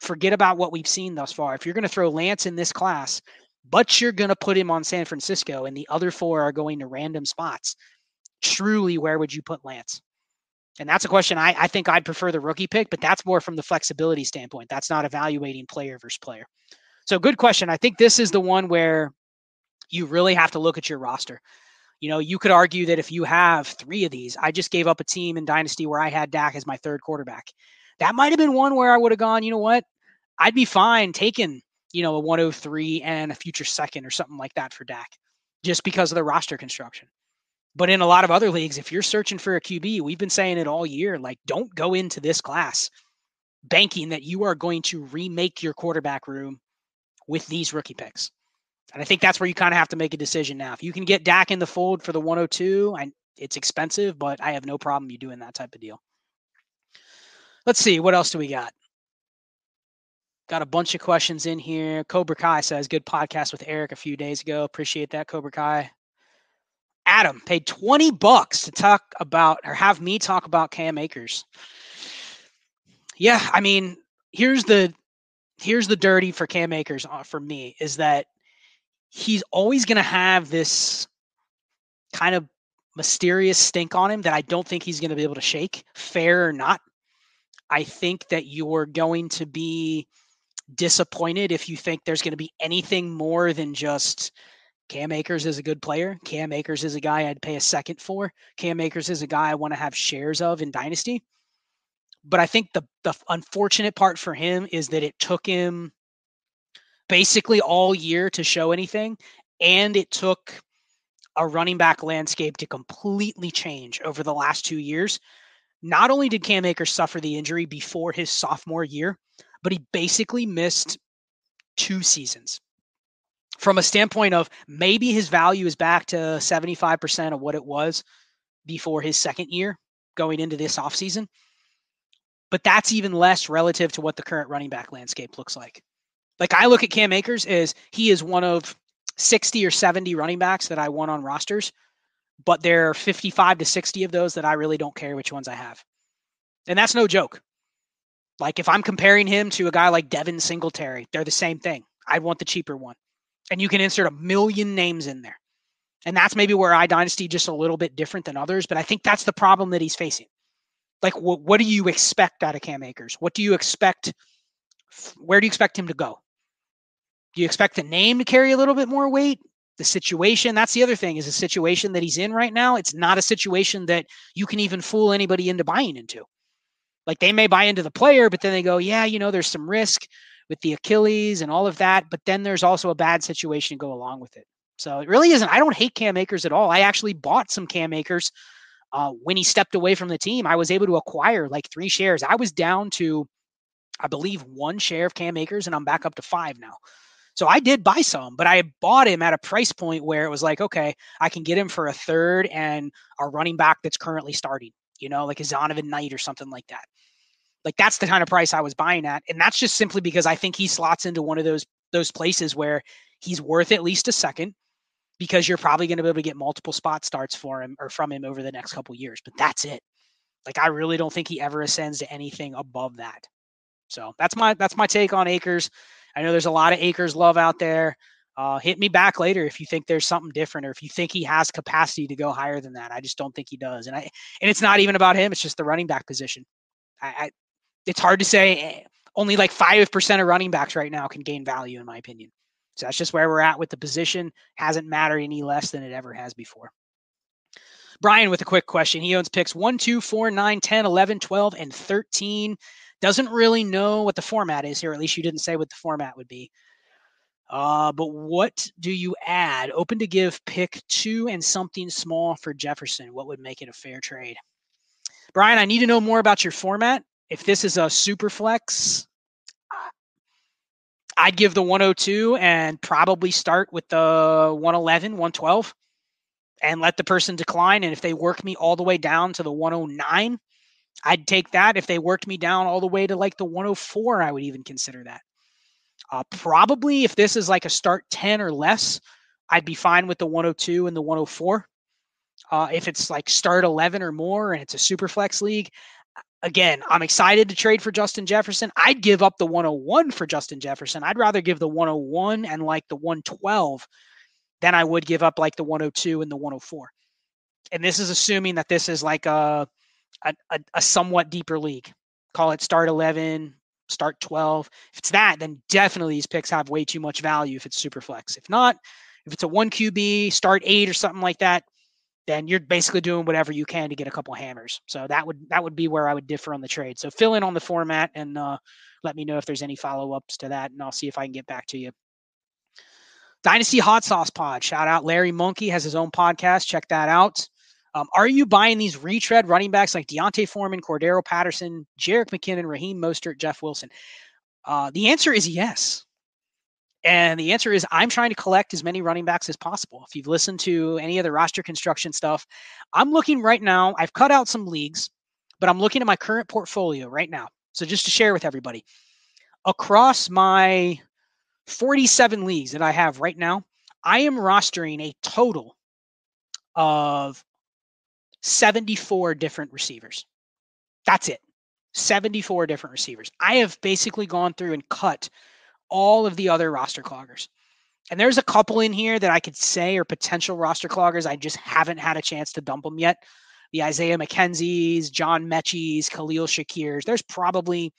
Forget about what we've seen thus far. If you're going to throw Lance in this class, but you're going to put him on San Francisco and the other four are going to random spots. Truly, where would you put Lance? And that's a question I, I think I'd prefer the rookie pick, but that's more from the flexibility standpoint. That's not evaluating player versus player. So, good question. I think this is the one where you really have to look at your roster. You know, you could argue that if you have three of these, I just gave up a team in Dynasty where I had Dak as my third quarterback. That might have been one where I would have gone, you know what? I'd be fine taking, you know, a 103 and a future second or something like that for Dak just because of the roster construction. But in a lot of other leagues, if you're searching for a QB, we've been saying it all year like, don't go into this class banking that you are going to remake your quarterback room with these rookie picks. And I think that's where you kind of have to make a decision now. If you can get Dak in the fold for the 102, I, it's expensive, but I have no problem you doing that type of deal. Let's see, what else do we got? Got a bunch of questions in here. Cobra Kai says, good podcast with Eric a few days ago. Appreciate that, Cobra Kai. Adam paid 20 bucks to talk about or have me talk about Cam Akers. Yeah, I mean, here's the here's the dirty for Cam Akers uh, for me is that he's always going to have this kind of mysterious stink on him that I don't think he's going to be able to shake, fair or not. I think that you're going to be disappointed if you think there's going to be anything more than just Cam Akers is a good player. Cam Akers is a guy I'd pay a second for. Cam Akers is a guy I want to have shares of in Dynasty. But I think the the unfortunate part for him is that it took him basically all year to show anything, and it took a running back landscape to completely change over the last two years. Not only did Cam Akers suffer the injury before his sophomore year, but he basically missed two seasons from a standpoint of maybe his value is back to 75% of what it was before his second year going into this offseason. But that's even less relative to what the current running back landscape looks like. Like I look at Cam Akers as he is one of 60 or 70 running backs that I want on rosters, but there are 55 to 60 of those that I really don't care which ones I have. And that's no joke. Like if I'm comparing him to a guy like Devin Singletary, they're the same thing. I want the cheaper one and you can insert a million names in there. And that's maybe where iDynasty just a little bit different than others, but I think that's the problem that he's facing. Like, what, what do you expect out of Cam Akers? What do you expect? Where do you expect him to go? Do you expect the name to carry a little bit more weight? The situation, that's the other thing, is the situation that he's in right now. It's not a situation that you can even fool anybody into buying into. Like, they may buy into the player, but then they go, yeah, you know, there's some risk with the Achilles and all of that. But then there's also a bad situation to go along with it. So it really isn't. I don't hate Cam Akers at all. I actually bought some Cam Akers uh, when he stepped away from the team. I was able to acquire like three shares. I was down to, I believe, one share of Cam Akers, and I'm back up to five now. So I did buy some, but I bought him at a price point where it was like, okay, I can get him for a third and a running back that's currently starting, you know, like a Zonovan Knight or something like that. Like that's the kind of price I was buying at, and that's just simply because I think he slots into one of those those places where he's worth at least a second because you're probably going to be able to get multiple spot starts for him or from him over the next couple years. But that's it. Like I really don't think he ever ascends to anything above that. So that's my that's my take on Akers. I know there's a lot of Akers love out there. Uh, hit me back later if you think there's something different or if you think he has capacity to go higher than that. I just don't think he does. And I and it's not even about him. It's just the running back position. I, I it's hard to say. Eh, only like 5% of running backs right now can gain value, in my opinion. So that's just where we're at with the position. Hasn't mattered any less than it ever has before. Brian with a quick question. He owns picks 1, 2, 4, 9, 10, 11, 12, and 13. Doesn't really know what the format is here. At least you didn't say what the format would be. Uh, but what do you add? Open to give pick two and something small for Jefferson. What would make it a fair trade? Brian, I need to know more about your format if this is a super flex, I'd give the 102 and probably start with the 111, 112 and let the person decline. And if they work me all the way down to the 109, I'd take that. If they worked me down all the way to like the 104, I would even consider that. Uh, probably if this is like a start 10 or less, I'd be fine with the 102 and the 104. Uh, if it's like start 11 or more and it's a super flex league, again, I'm excited to trade for Justin Jefferson. I'd give up the 101 for Justin Jefferson. I'd rather give the 101 and like the 112 than I would give up like the 102 and the 104. And this is assuming that this is like a a, a somewhat deeper league. Call it start 11, start 12. If it's that, then definitely these picks have way too much value if it's super flex. If not, if it's a one QB, start eight or something like that, then you're basically doing whatever you can to get a couple hammers. So that would that would be where I would differ on the trade. So fill in on the format and uh, let me know if there's any follow ups to that, and I'll see if I can get back to you. Dynasty Hot Sauce Pod. Shout out Larry Monkey has his own podcast. Check that out. Um, are you buying these retread running backs like D'Onta Foreman, Cordarrelle Patterson, Jerick McKinnon, Raheem Mostert, Jeff Wilson? Uh, the answer is yes. And the answer is I'm trying to collect as many running backs as possible. If you've listened to any of the roster construction stuff, I'm looking right now. I've cut out some leagues, but I'm looking at my current portfolio right now. So just to share with everybody, across my 47 leagues that I have right now, I am rostering a total of 74 different receivers. That's it. 74 different receivers. I have basically gone through and cut all of the other roster cloggers. And there's a couple in here that I could say are potential roster cloggers. I just haven't had a chance to dump them yet. The Isaiah McKenzie's, John Metchie's, Khalil Shakir's. There's probably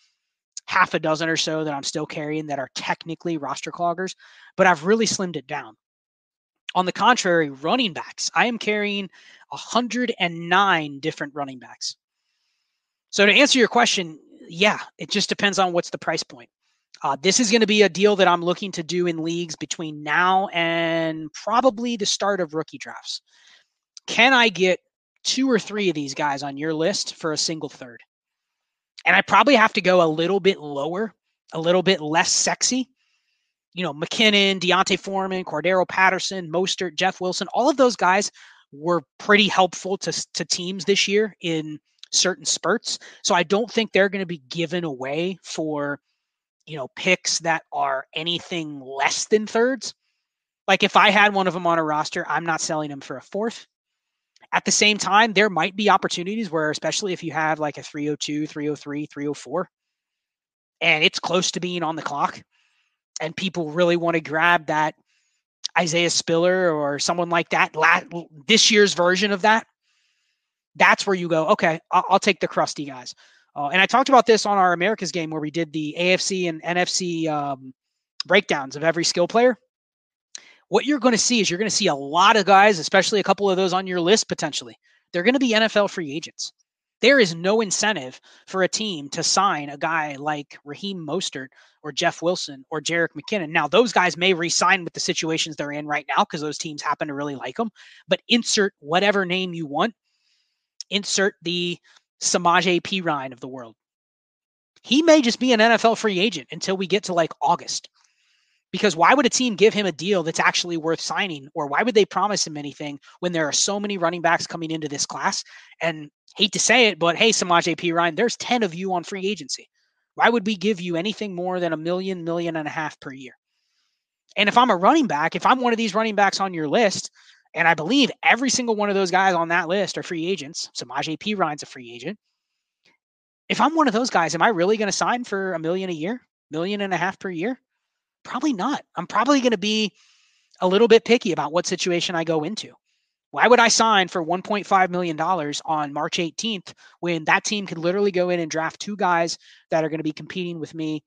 half a dozen or so that I'm still carrying that are technically roster cloggers, but I've really slimmed it down. On the contrary, running backs, I am carrying 109 different running backs. So to answer your question, yeah, it just depends on what's the price point. Uh, this is going to be a deal that I'm looking to do in leagues between now and probably the start of rookie drafts. Can I get two or three of these guys on your list for a single third? And I probably have to go a little bit lower, a little bit less sexy. You know, McKinnon, D'Onta Foreman, Cordarrelle Patterson, Mostert, Jeff Wilson, all of those guys were pretty helpful to, to teams this year in certain spurts. So I don't think they're going to be given away for – you know, picks that are anything less than thirds. Like if I had one of them on a roster, I'm not selling them for a fourth. At the same time, there might be opportunities where, especially if you have like a 302, 303, 304, and it's close to being on the clock, and people really want to grab that Isaiah Spiller or someone like that, this year's version of that, that's where you go, okay, I'll, I'll take the crusty guys. Uh, and I talked about this on our America's game where we did the AFC and NFC um, breakdowns of every skill player. What you're going to see is you're going to see a lot of guys, especially a couple of those on your list potentially. They're going to be NFL free agents. There is no incentive for a team to sign a guy like Raheem Mostert or Jeff Wilson or Jerick McKinnon. Now, those guys may resign with the situations they're in right now because those teams happen to really like them. But insert whatever name you want. Insert the Samaje Perine of the world. He may just be an NFL free agent until we get to like August. Because why would a team give him a deal that's actually worth signing? Or why would they promise him anything when there are so many running backs coming into this class? And hate to say it, but hey, Samaje Perine, there's 10 of you on free agency. Why would we give you anything more than a million, million and a half per year? And if I'm a running back, if I'm one of these running backs on your list, and I believe every single one of those guys on that list are free agents. Samaj P. Ryan's a free agent. If I'm one of those guys, am I really going to sign for a million a year, million and a half per year? Probably not. I'm probably going to be a little bit picky about what situation I go into. Why would I sign for $1.5 million on March 18th when that team could literally go in and draft two guys that are going to be competing with me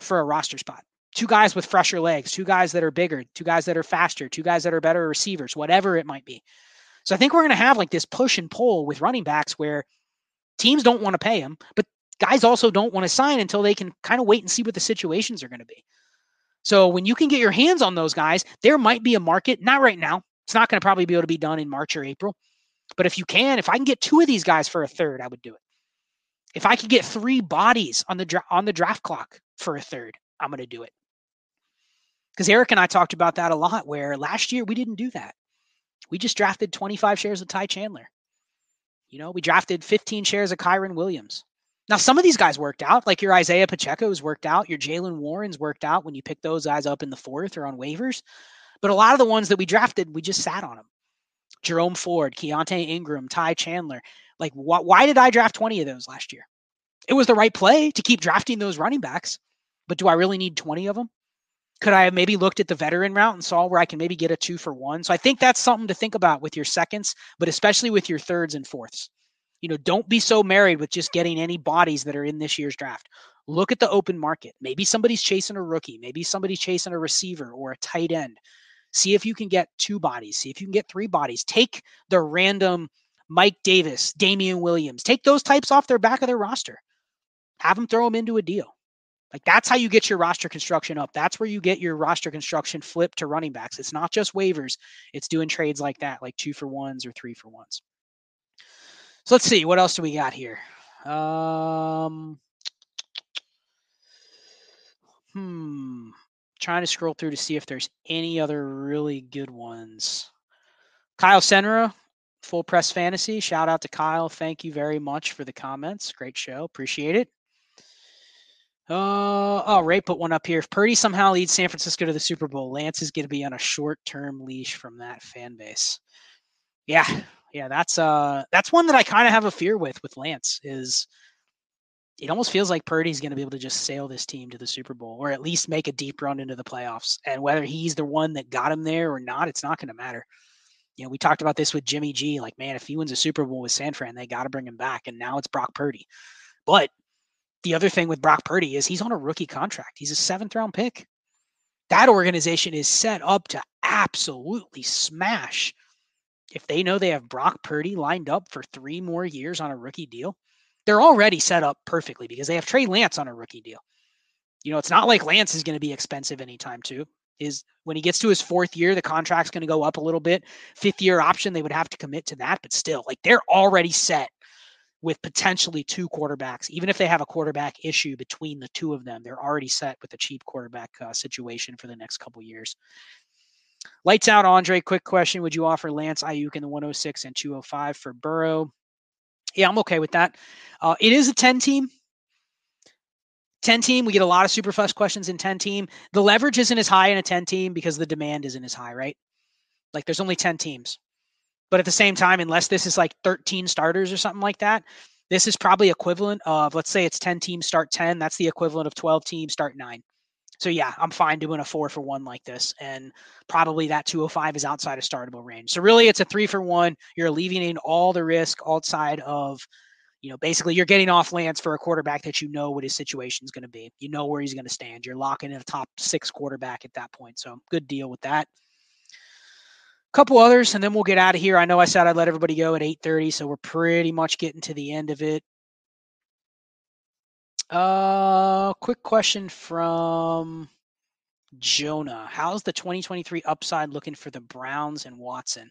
for a roster spot? two guys with fresher legs, two guys that are bigger, two guys that are faster, two guys that are better receivers, whatever it might be. So I think we're going to have like this push and pull with running backs where teams don't want to pay them, but guys also don't want to sign until they can kind of wait and see what the situations are going to be. So when you can get your hands on those guys, there might be a market. Not right now. It's not going to probably be able to be done in March or April. But if you can, if I can get two of these guys for a third, I would do it. If I could get three bodies on the dra- on the draft clock for a third, I'm going to do it. Because Eric and I talked about that a lot, where last year we didn't do that. We just drafted 25 shares of Ty Chandler. You know, we drafted 15 shares of Kyren Williams. Now, some of these guys worked out, like your Isaiah Pacheco's worked out, your Jaylen Warren's worked out when you pick those guys up in the fourth or on waivers. But a lot of the ones that we drafted, we just sat on them. Jerome Ford, Keaontay Ingram, Ty Chandler. Like, wh- why did I draft 20 of those last year? It was the right play to keep drafting those running backs, but do I really need 20 of them? Could I have maybe looked at the veteran route and saw where I can maybe get a two for one? So I think that's something to think about with your seconds, but especially with your thirds and fourths. You know, don't be so married with just getting any bodies that are in this year's draft. Look at the open market. Maybe somebody's chasing a rookie. Maybe somebody's chasing a receiver or a tight end. See if you can get two bodies. See if you can get three bodies. Take the random Mike Davis, Damien Williams. Take those types off their back of their roster. Have them throw them into a deal. Like that's how you get your roster construction up. That's where you get your roster construction flipped to running backs. It's not just waivers, it's doing trades like that, like two for ones or three for ones. So let's see, what else do we got here? Um, hmm, trying to scroll through to see if there's any other really good ones. Kyle Senra, Full Press Fantasy. Shout out to Kyle. Thank you very much for the comments. Great show. Appreciate it. Uh, oh, Ray put one up here. If Purdy somehow leads San Francisco to the Super Bowl, Lance is going to be on a short-term leash from that fan base. Yeah, yeah, that's uh, that's one that I kind of have a fear with with Lance. Is it almost feels like Purdy's going to be able to just sail this team to the Super Bowl, or at least make a deep run into the playoffs. And whether he's the one that got him there or not, it's not going to matter. You know, we talked about this with Jimmy G. Like, man, if he wins a Super Bowl with San Fran, they got to bring him back. And now it's Brock Purdy. But the other thing with Brock Purdy is he's on a rookie contract. He's a seventh round pick. That organization is set up to absolutely smash if they know they have Brock Purdy lined up for three more years on a rookie deal. They're already set up perfectly because they have Trey Lance on a rookie deal. You know, it's not like Lance is going to be expensive anytime too. Is when he gets to his fourth year, the contract's going to go up a little bit. Fifth year option, they would have to commit to that, but still, like they're already set with potentially two quarterbacks. Even if they have a quarterback issue between the two of them, they're already set with a cheap quarterback uh, situation for the next couple years. Lights out, Andre. Quick question: Would you offer Lance Aiyuk in the 106 and 205 for Burrow? Yeah, I'm okay with that. Uh, it is a 10 team. 10 team, we get a lot of super fast questions in 10 team. The leverage isn't as high in a 10 team because the demand isn't as high, right? Like there's only 10 teams. But at the same time, unless this is like 13 starters or something like that, this is probably equivalent of, let's say it's 10 teams start 10. That's the equivalent of 12 teams start nine. So yeah, I'm fine doing a four for one like this. And probably that 205 is outside of startable range. So really it's a three for one. You're alleviating all the risk outside of, you know, basically you're getting off Lance for a quarterback that you know what his situation is going to be. You know where he's going to stand. You're locking in a top six quarterback at that point. So good deal with that A couple others and then we'll get out of here i know i said i'd let everybody go at 8.30 so we're pretty much getting to the end of it uh quick question from jonah. How's the 2023 upside looking for the browns and watson?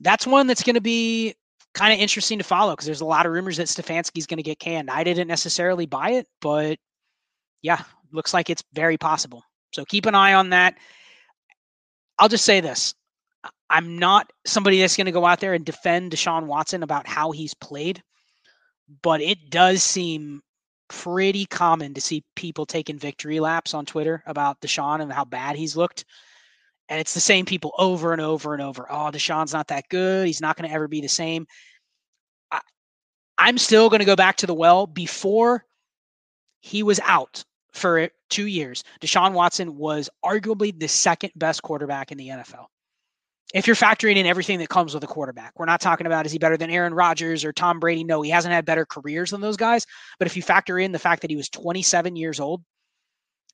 That's one that's going to be kind of interesting to follow because there's a lot of rumors that stefanski's going to get canned. I didn't necessarily buy it but yeah looks like it's very possible. So keep an eye on that. I'll just say this. I'm not somebody that's going to go out there and defend Deshaun Watson about how he's played, but it does seem pretty common to see people taking victory laps on Twitter about Deshaun and how bad he's looked. And it's the same people over and over and over. Oh, Deshaun's not that good. He's not going to ever be the same. I, I'm still going to go back to the well. Before he was out for two years, Deshaun Watson was arguably the second best quarterback in the NFL if you're factoring in everything that comes with a quarterback. We're not talking about is he better than Aaron Rodgers or Tom Brady? No, he hasn't had better careers than those guys. But if you factor in the fact that he was 27 years old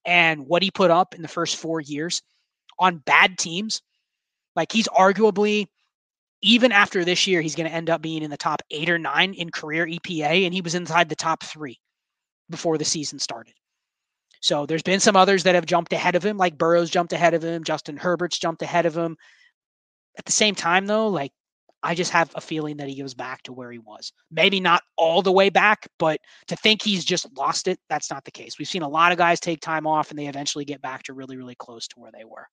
and what he put up in the first four years on bad teams, like he's arguably, even after this year, he's going to end up being in the top eight or nine in career EPA. And he was inside the top three before the season started. So there's been some others that have jumped ahead of him, like Burrow's jumped ahead of him, Justin Herbert's jumped ahead of him. At the same time, though, like I just have a feeling that he goes back to where he was. Maybe not all the way back, but to think he's just lost it, that's not the case. We've seen a lot of guys take time off and they eventually get back to really, really close to where they were.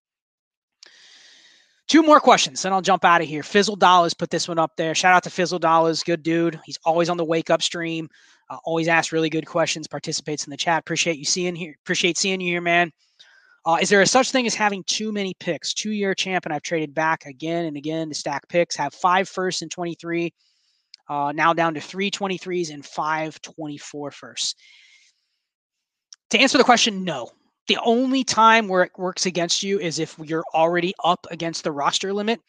Two more questions, then I'll jump out of here. Fizzle Dollars put this one up there. Shout out to Fizzle Dollars, good dude. He's always on the wake up stream. Uh, always asks really good questions. Participates in the chat. Appreciate you seeing here. Appreciate seeing you here, man. Uh, is there a such thing as having too many picks? Two year champ, and I've traded back again and again to stack picks. Have five firsts and 23. uh, now down to three 23s and five 24 firsts. To answer the question, no. The only time where it works against you is if you're already up against the roster limit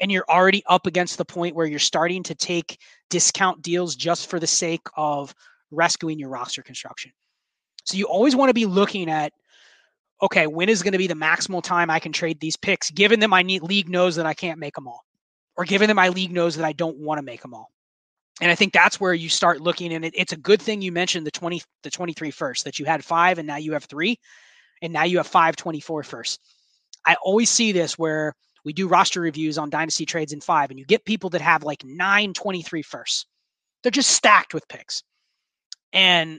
and you're already up against the point where you're starting to take discount deals just for the sake of rescuing your roster construction. So you always want to be looking at okay, when is going to be the maximal time I can trade these picks, given that my league knows that I can't make them all, or given that my league knows that I don't want to make them all. And I think that's where you start looking, and it, it's a good thing you mentioned the twenty, the twenty-three first that you had five, and now you have three, and now you have five twenty-four first. I always see this where we do roster reviews on dynasty trades in five, and you get people that have like nine 23 firsts. They're just stacked with picks. And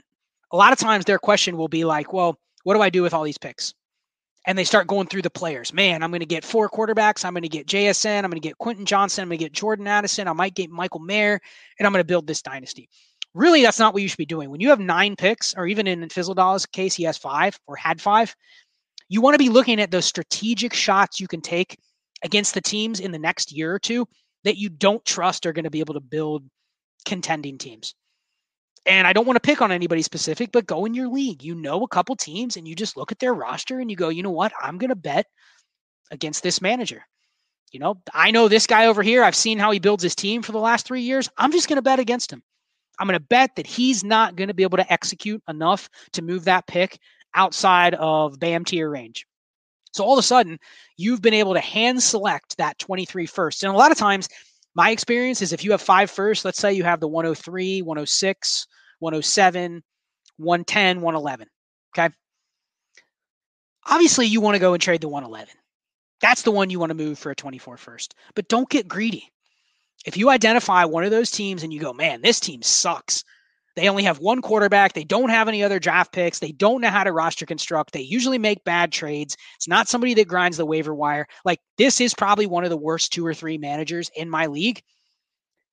a lot of times their question will be like, well, what do I do with all these picks? And they start going through the players. Man, I'm going to get four quarterbacks. I'm going to get JSN. I'm going to get Quentin Johnston. I'm going to get Jordan Addison. I might get Michael Mayer, and I'm going to build this dynasty. Really, that's not what you should be doing. When you have nine picks, or even in Fizzledall's case, he has five or had five, you want to be looking at those strategic shots you can take against the teams in the next year or two that you don't trust are going to be able to build contending teams. And I don't want to pick on anybody specific, but go in your league. You know a couple teams and you just look at their roster and you go, you know what? I'm going to bet against this manager. You know, I know this guy over here. I've seen how he builds his team for the last three years. I'm just going to bet against him. I'm going to bet that he's not going to be able to execute enough to move that pick outside of BAM tier range. So all of a sudden, you've been able to hand select that 23 first. And a lot of times, my experience is if you have five first, let's say you have the 103, 106, 107, 110, 111. Okay. Obviously, you want to go and trade the 111. That's the one you want to move for a 24 first. But don't get greedy. If you identify one of those teams and you go, man, this team sucks. They only have one quarterback. They don't have any other draft picks. They don't know how to roster construct. They usually make bad trades. It's not somebody that grinds the waiver wire. Like this is probably one of the worst two or three managers in my league.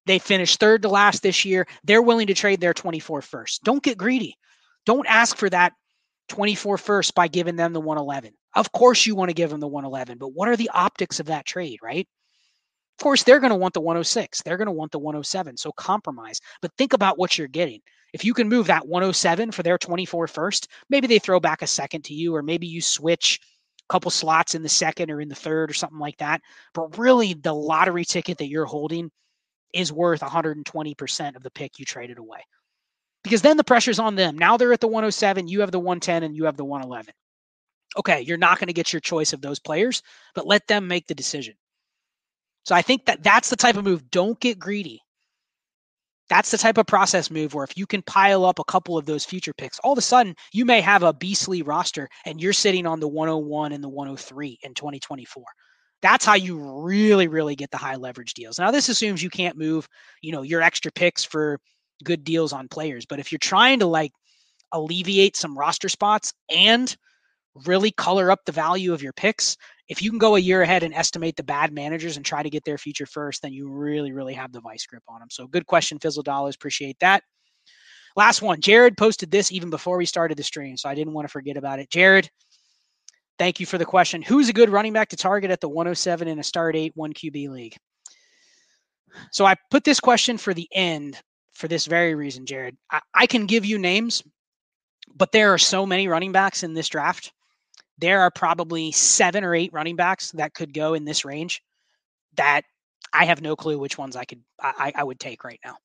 They finished third to last this year. They're willing to trade their 24 first. Don't get greedy. Don't ask for that 24 first by giving them the 111. Of course, you want to give them the 111, but what are the optics of that trade, right? Of course, they're going to want the 106. They're going to want the 107. So compromise. But think about what you're getting. If you can move that 107 for their 24 first, maybe they throw back a second to you, or maybe you switch a couple slots in the second or in the third or something like that. But really, the lottery ticket that you're holding is worth 120% of the pick you traded away. Because then the pressure's on them. Now they're at the 107, you have the 110, and you have the 111. Okay, you're not going to get your choice of those players, but let them make the decision. So I think that that's the type of move. Don't get greedy. That's the type of process move where if you can pile up a couple of those future picks, all of a sudden you may have a beastly roster and you're sitting on the 101 and the 103 in 2024. That's how you really, really get the high leverage deals. Now, this assumes you can't move, you know, your extra picks for good deals on players. But if you're trying to like alleviate some roster spots and really color up the value of your picks, if you can go a year ahead and estimate the bad managers and try to get their future first, then you really, really have the vice grip on them. So good question, Fizzle Dollars. Appreciate that. Last one. Jared posted this even before we started the stream, so I didn't want to forget about it. Jared, thank you for the question. Who's a good running back to target at the 107 in a start eight one QB league? So I put this question for the end for this very reason, Jared. I, I can give you names, but there are so many running backs in this draft there are probably seven or eight running backs that could go in this range that I have no clue which ones I could I, I would take right now.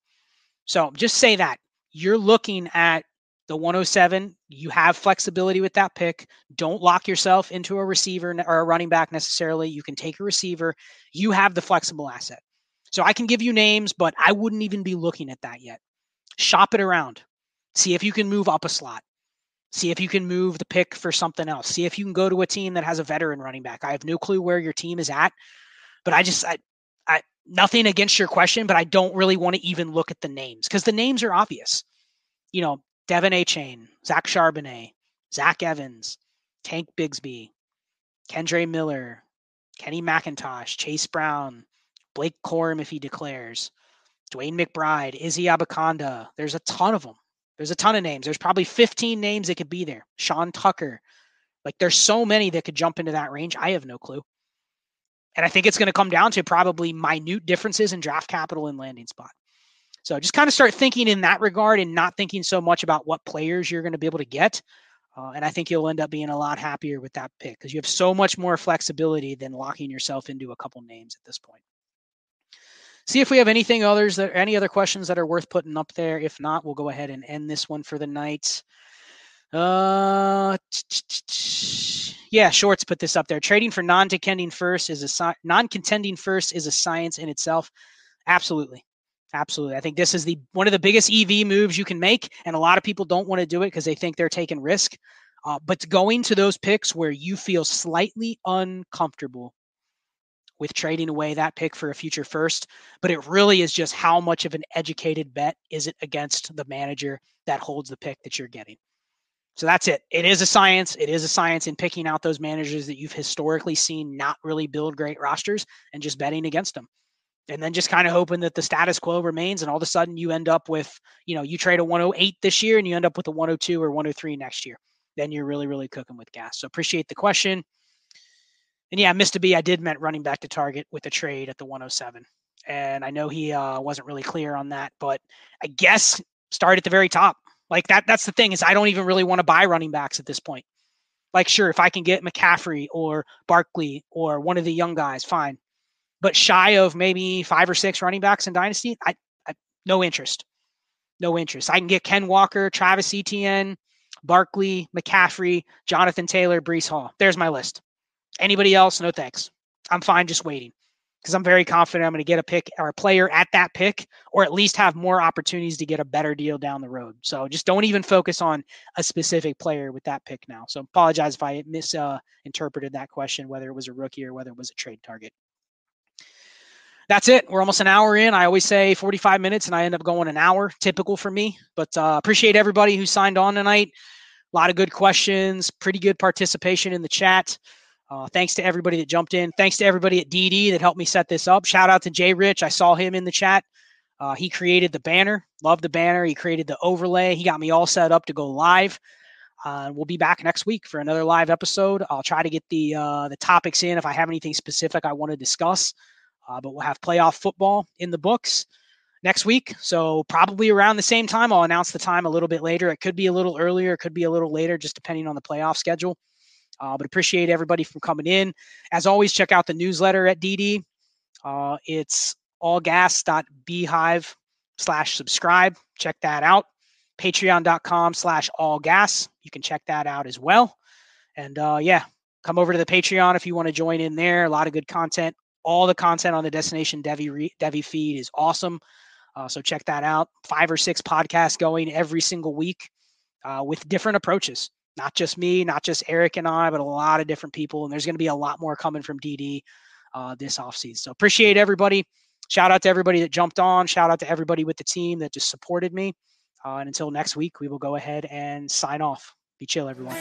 So just say that you're looking at the 107. You have flexibility with that pick. Don't lock yourself into a receiver or a running back necessarily. You can take a receiver. You have the flexible asset. So I can give you names, but I wouldn't even be looking at that yet. Shop it around. See if you can move up a slot. See if you can move the pick for something else. See if you can go to a team that has a veteran running back. I have no clue where your team is at, but I just I, I nothing against your question, but I don't really want to even look at the names because the names are obvious. You know, De'Von Achane, Zach Charbonnet, Zach Evans, Tank Bigsby, Kendre Miller, Kenny McIntosh, Chase Brown, Blake Corum if he declares, DeWayne McBride, Izzy Abanikanda. There's a ton of them. There's a ton of names. There's probably 15 names that could be there. Sean Tucker. Like there's so many that could jump into that range. I have no clue. And I think it's going to come down to probably minute differences in draft capital and landing spot. So just kind of start thinking in that regard and not thinking so much about what players you're going to be able to get. Uh, and I think you'll end up being a lot happier with that pick because you have so much more flexibility than locking yourself into a couple names at this point. See if we have anything others that any other questions that are worth putting up there. If not, we'll go ahead and end this one for the night. Uh, yeah, Shorts put this up there. Trading for non-contending first is a non-contending first is a science in itself. Absolutely, absolutely. I think this is the one of the biggest EV moves you can make, and a lot of people don't want to do it because they think they're taking risk. Uh, but going to those picks where you feel slightly uncomfortable with trading away that pick for a future first, but it really is just how much of an educated bet is it against the manager that holds the pick that you're getting. So that's it. It is a science. It is a science in picking out those managers that you've historically seen not really build great rosters and just betting against them. And then just kind of hoping that the status quo remains and all of a sudden you end up with, you know, you trade a 108 this year and you end up with a 102 or 103 next year. Then you're really, really cooking with gas. So appreciate the question. And yeah, Mr. B, I did meant running back to target with a trade at the 107. And I know he uh, wasn't really clear on that, but I guess start at the very top. Like that that's the thing is I don't even really want to buy running backs at this point. Like sure, if I can get McCaffrey or Barkley or one of the young guys, fine. But shy of maybe five or six running backs in Dynasty, I, I no interest. No interest. I can get Ken Walker, Travis Etienne, Barkley, McCaffrey, Jonathan Taylor, Breece Hall. There's my list. Anybody else? No thanks. I'm fine just waiting because I'm very confident I'm going to get a pick or a player at that pick, or at least have more opportunities to get a better deal down the road. So just don't even focus on a specific player with that pick now. So apologize if I misinterpreted uh, that question, whether it was a rookie or whether it was a trade target. That's it. We're almost an hour in. I always say 45 minutes, and I end up going an hour, typical for me. But uh, appreciate everybody who signed on tonight. A lot of good questions, pretty good participation in the chat. Uh, thanks to everybody that jumped in. Thanks to everybody at DD that helped me set this up. Shout out to Jay Rich. I saw him in the chat. Uh, he created the banner. Love the banner. He created the overlay. He got me all set up to go live. Uh, we'll be back next week for another live episode. I'll try to get the uh, the topics in if I have anything specific I want to discuss. Uh, but we'll have playoff football in the books next week. So probably around the same time. I'll announce the time a little bit later. It could be a little earlier. It could be a little later, just depending on the playoff schedule. Uh, but appreciate everybody from coming in. As always, check out the newsletter at DD. Uh, it's allgas.beehiiv slash subscribe. Check that out. Patreon.com slash allgas. You can check that out as well. And uh, yeah, come over to the Patreon if you want to join in there. A lot of good content. All the content on the Destination Devy, Devi feed is awesome. Uh, so check that out. Five or six podcasts going every single week uh, with different approaches not just me, not just Eric and I, but a lot of different people. And there's going to be a lot more coming from DD uh, this offseason. So appreciate everybody. Shout out to everybody that jumped on. Shout out to everybody with the team that just supported me. Uh, and until next week, we will go ahead and sign off. Be chill, everyone.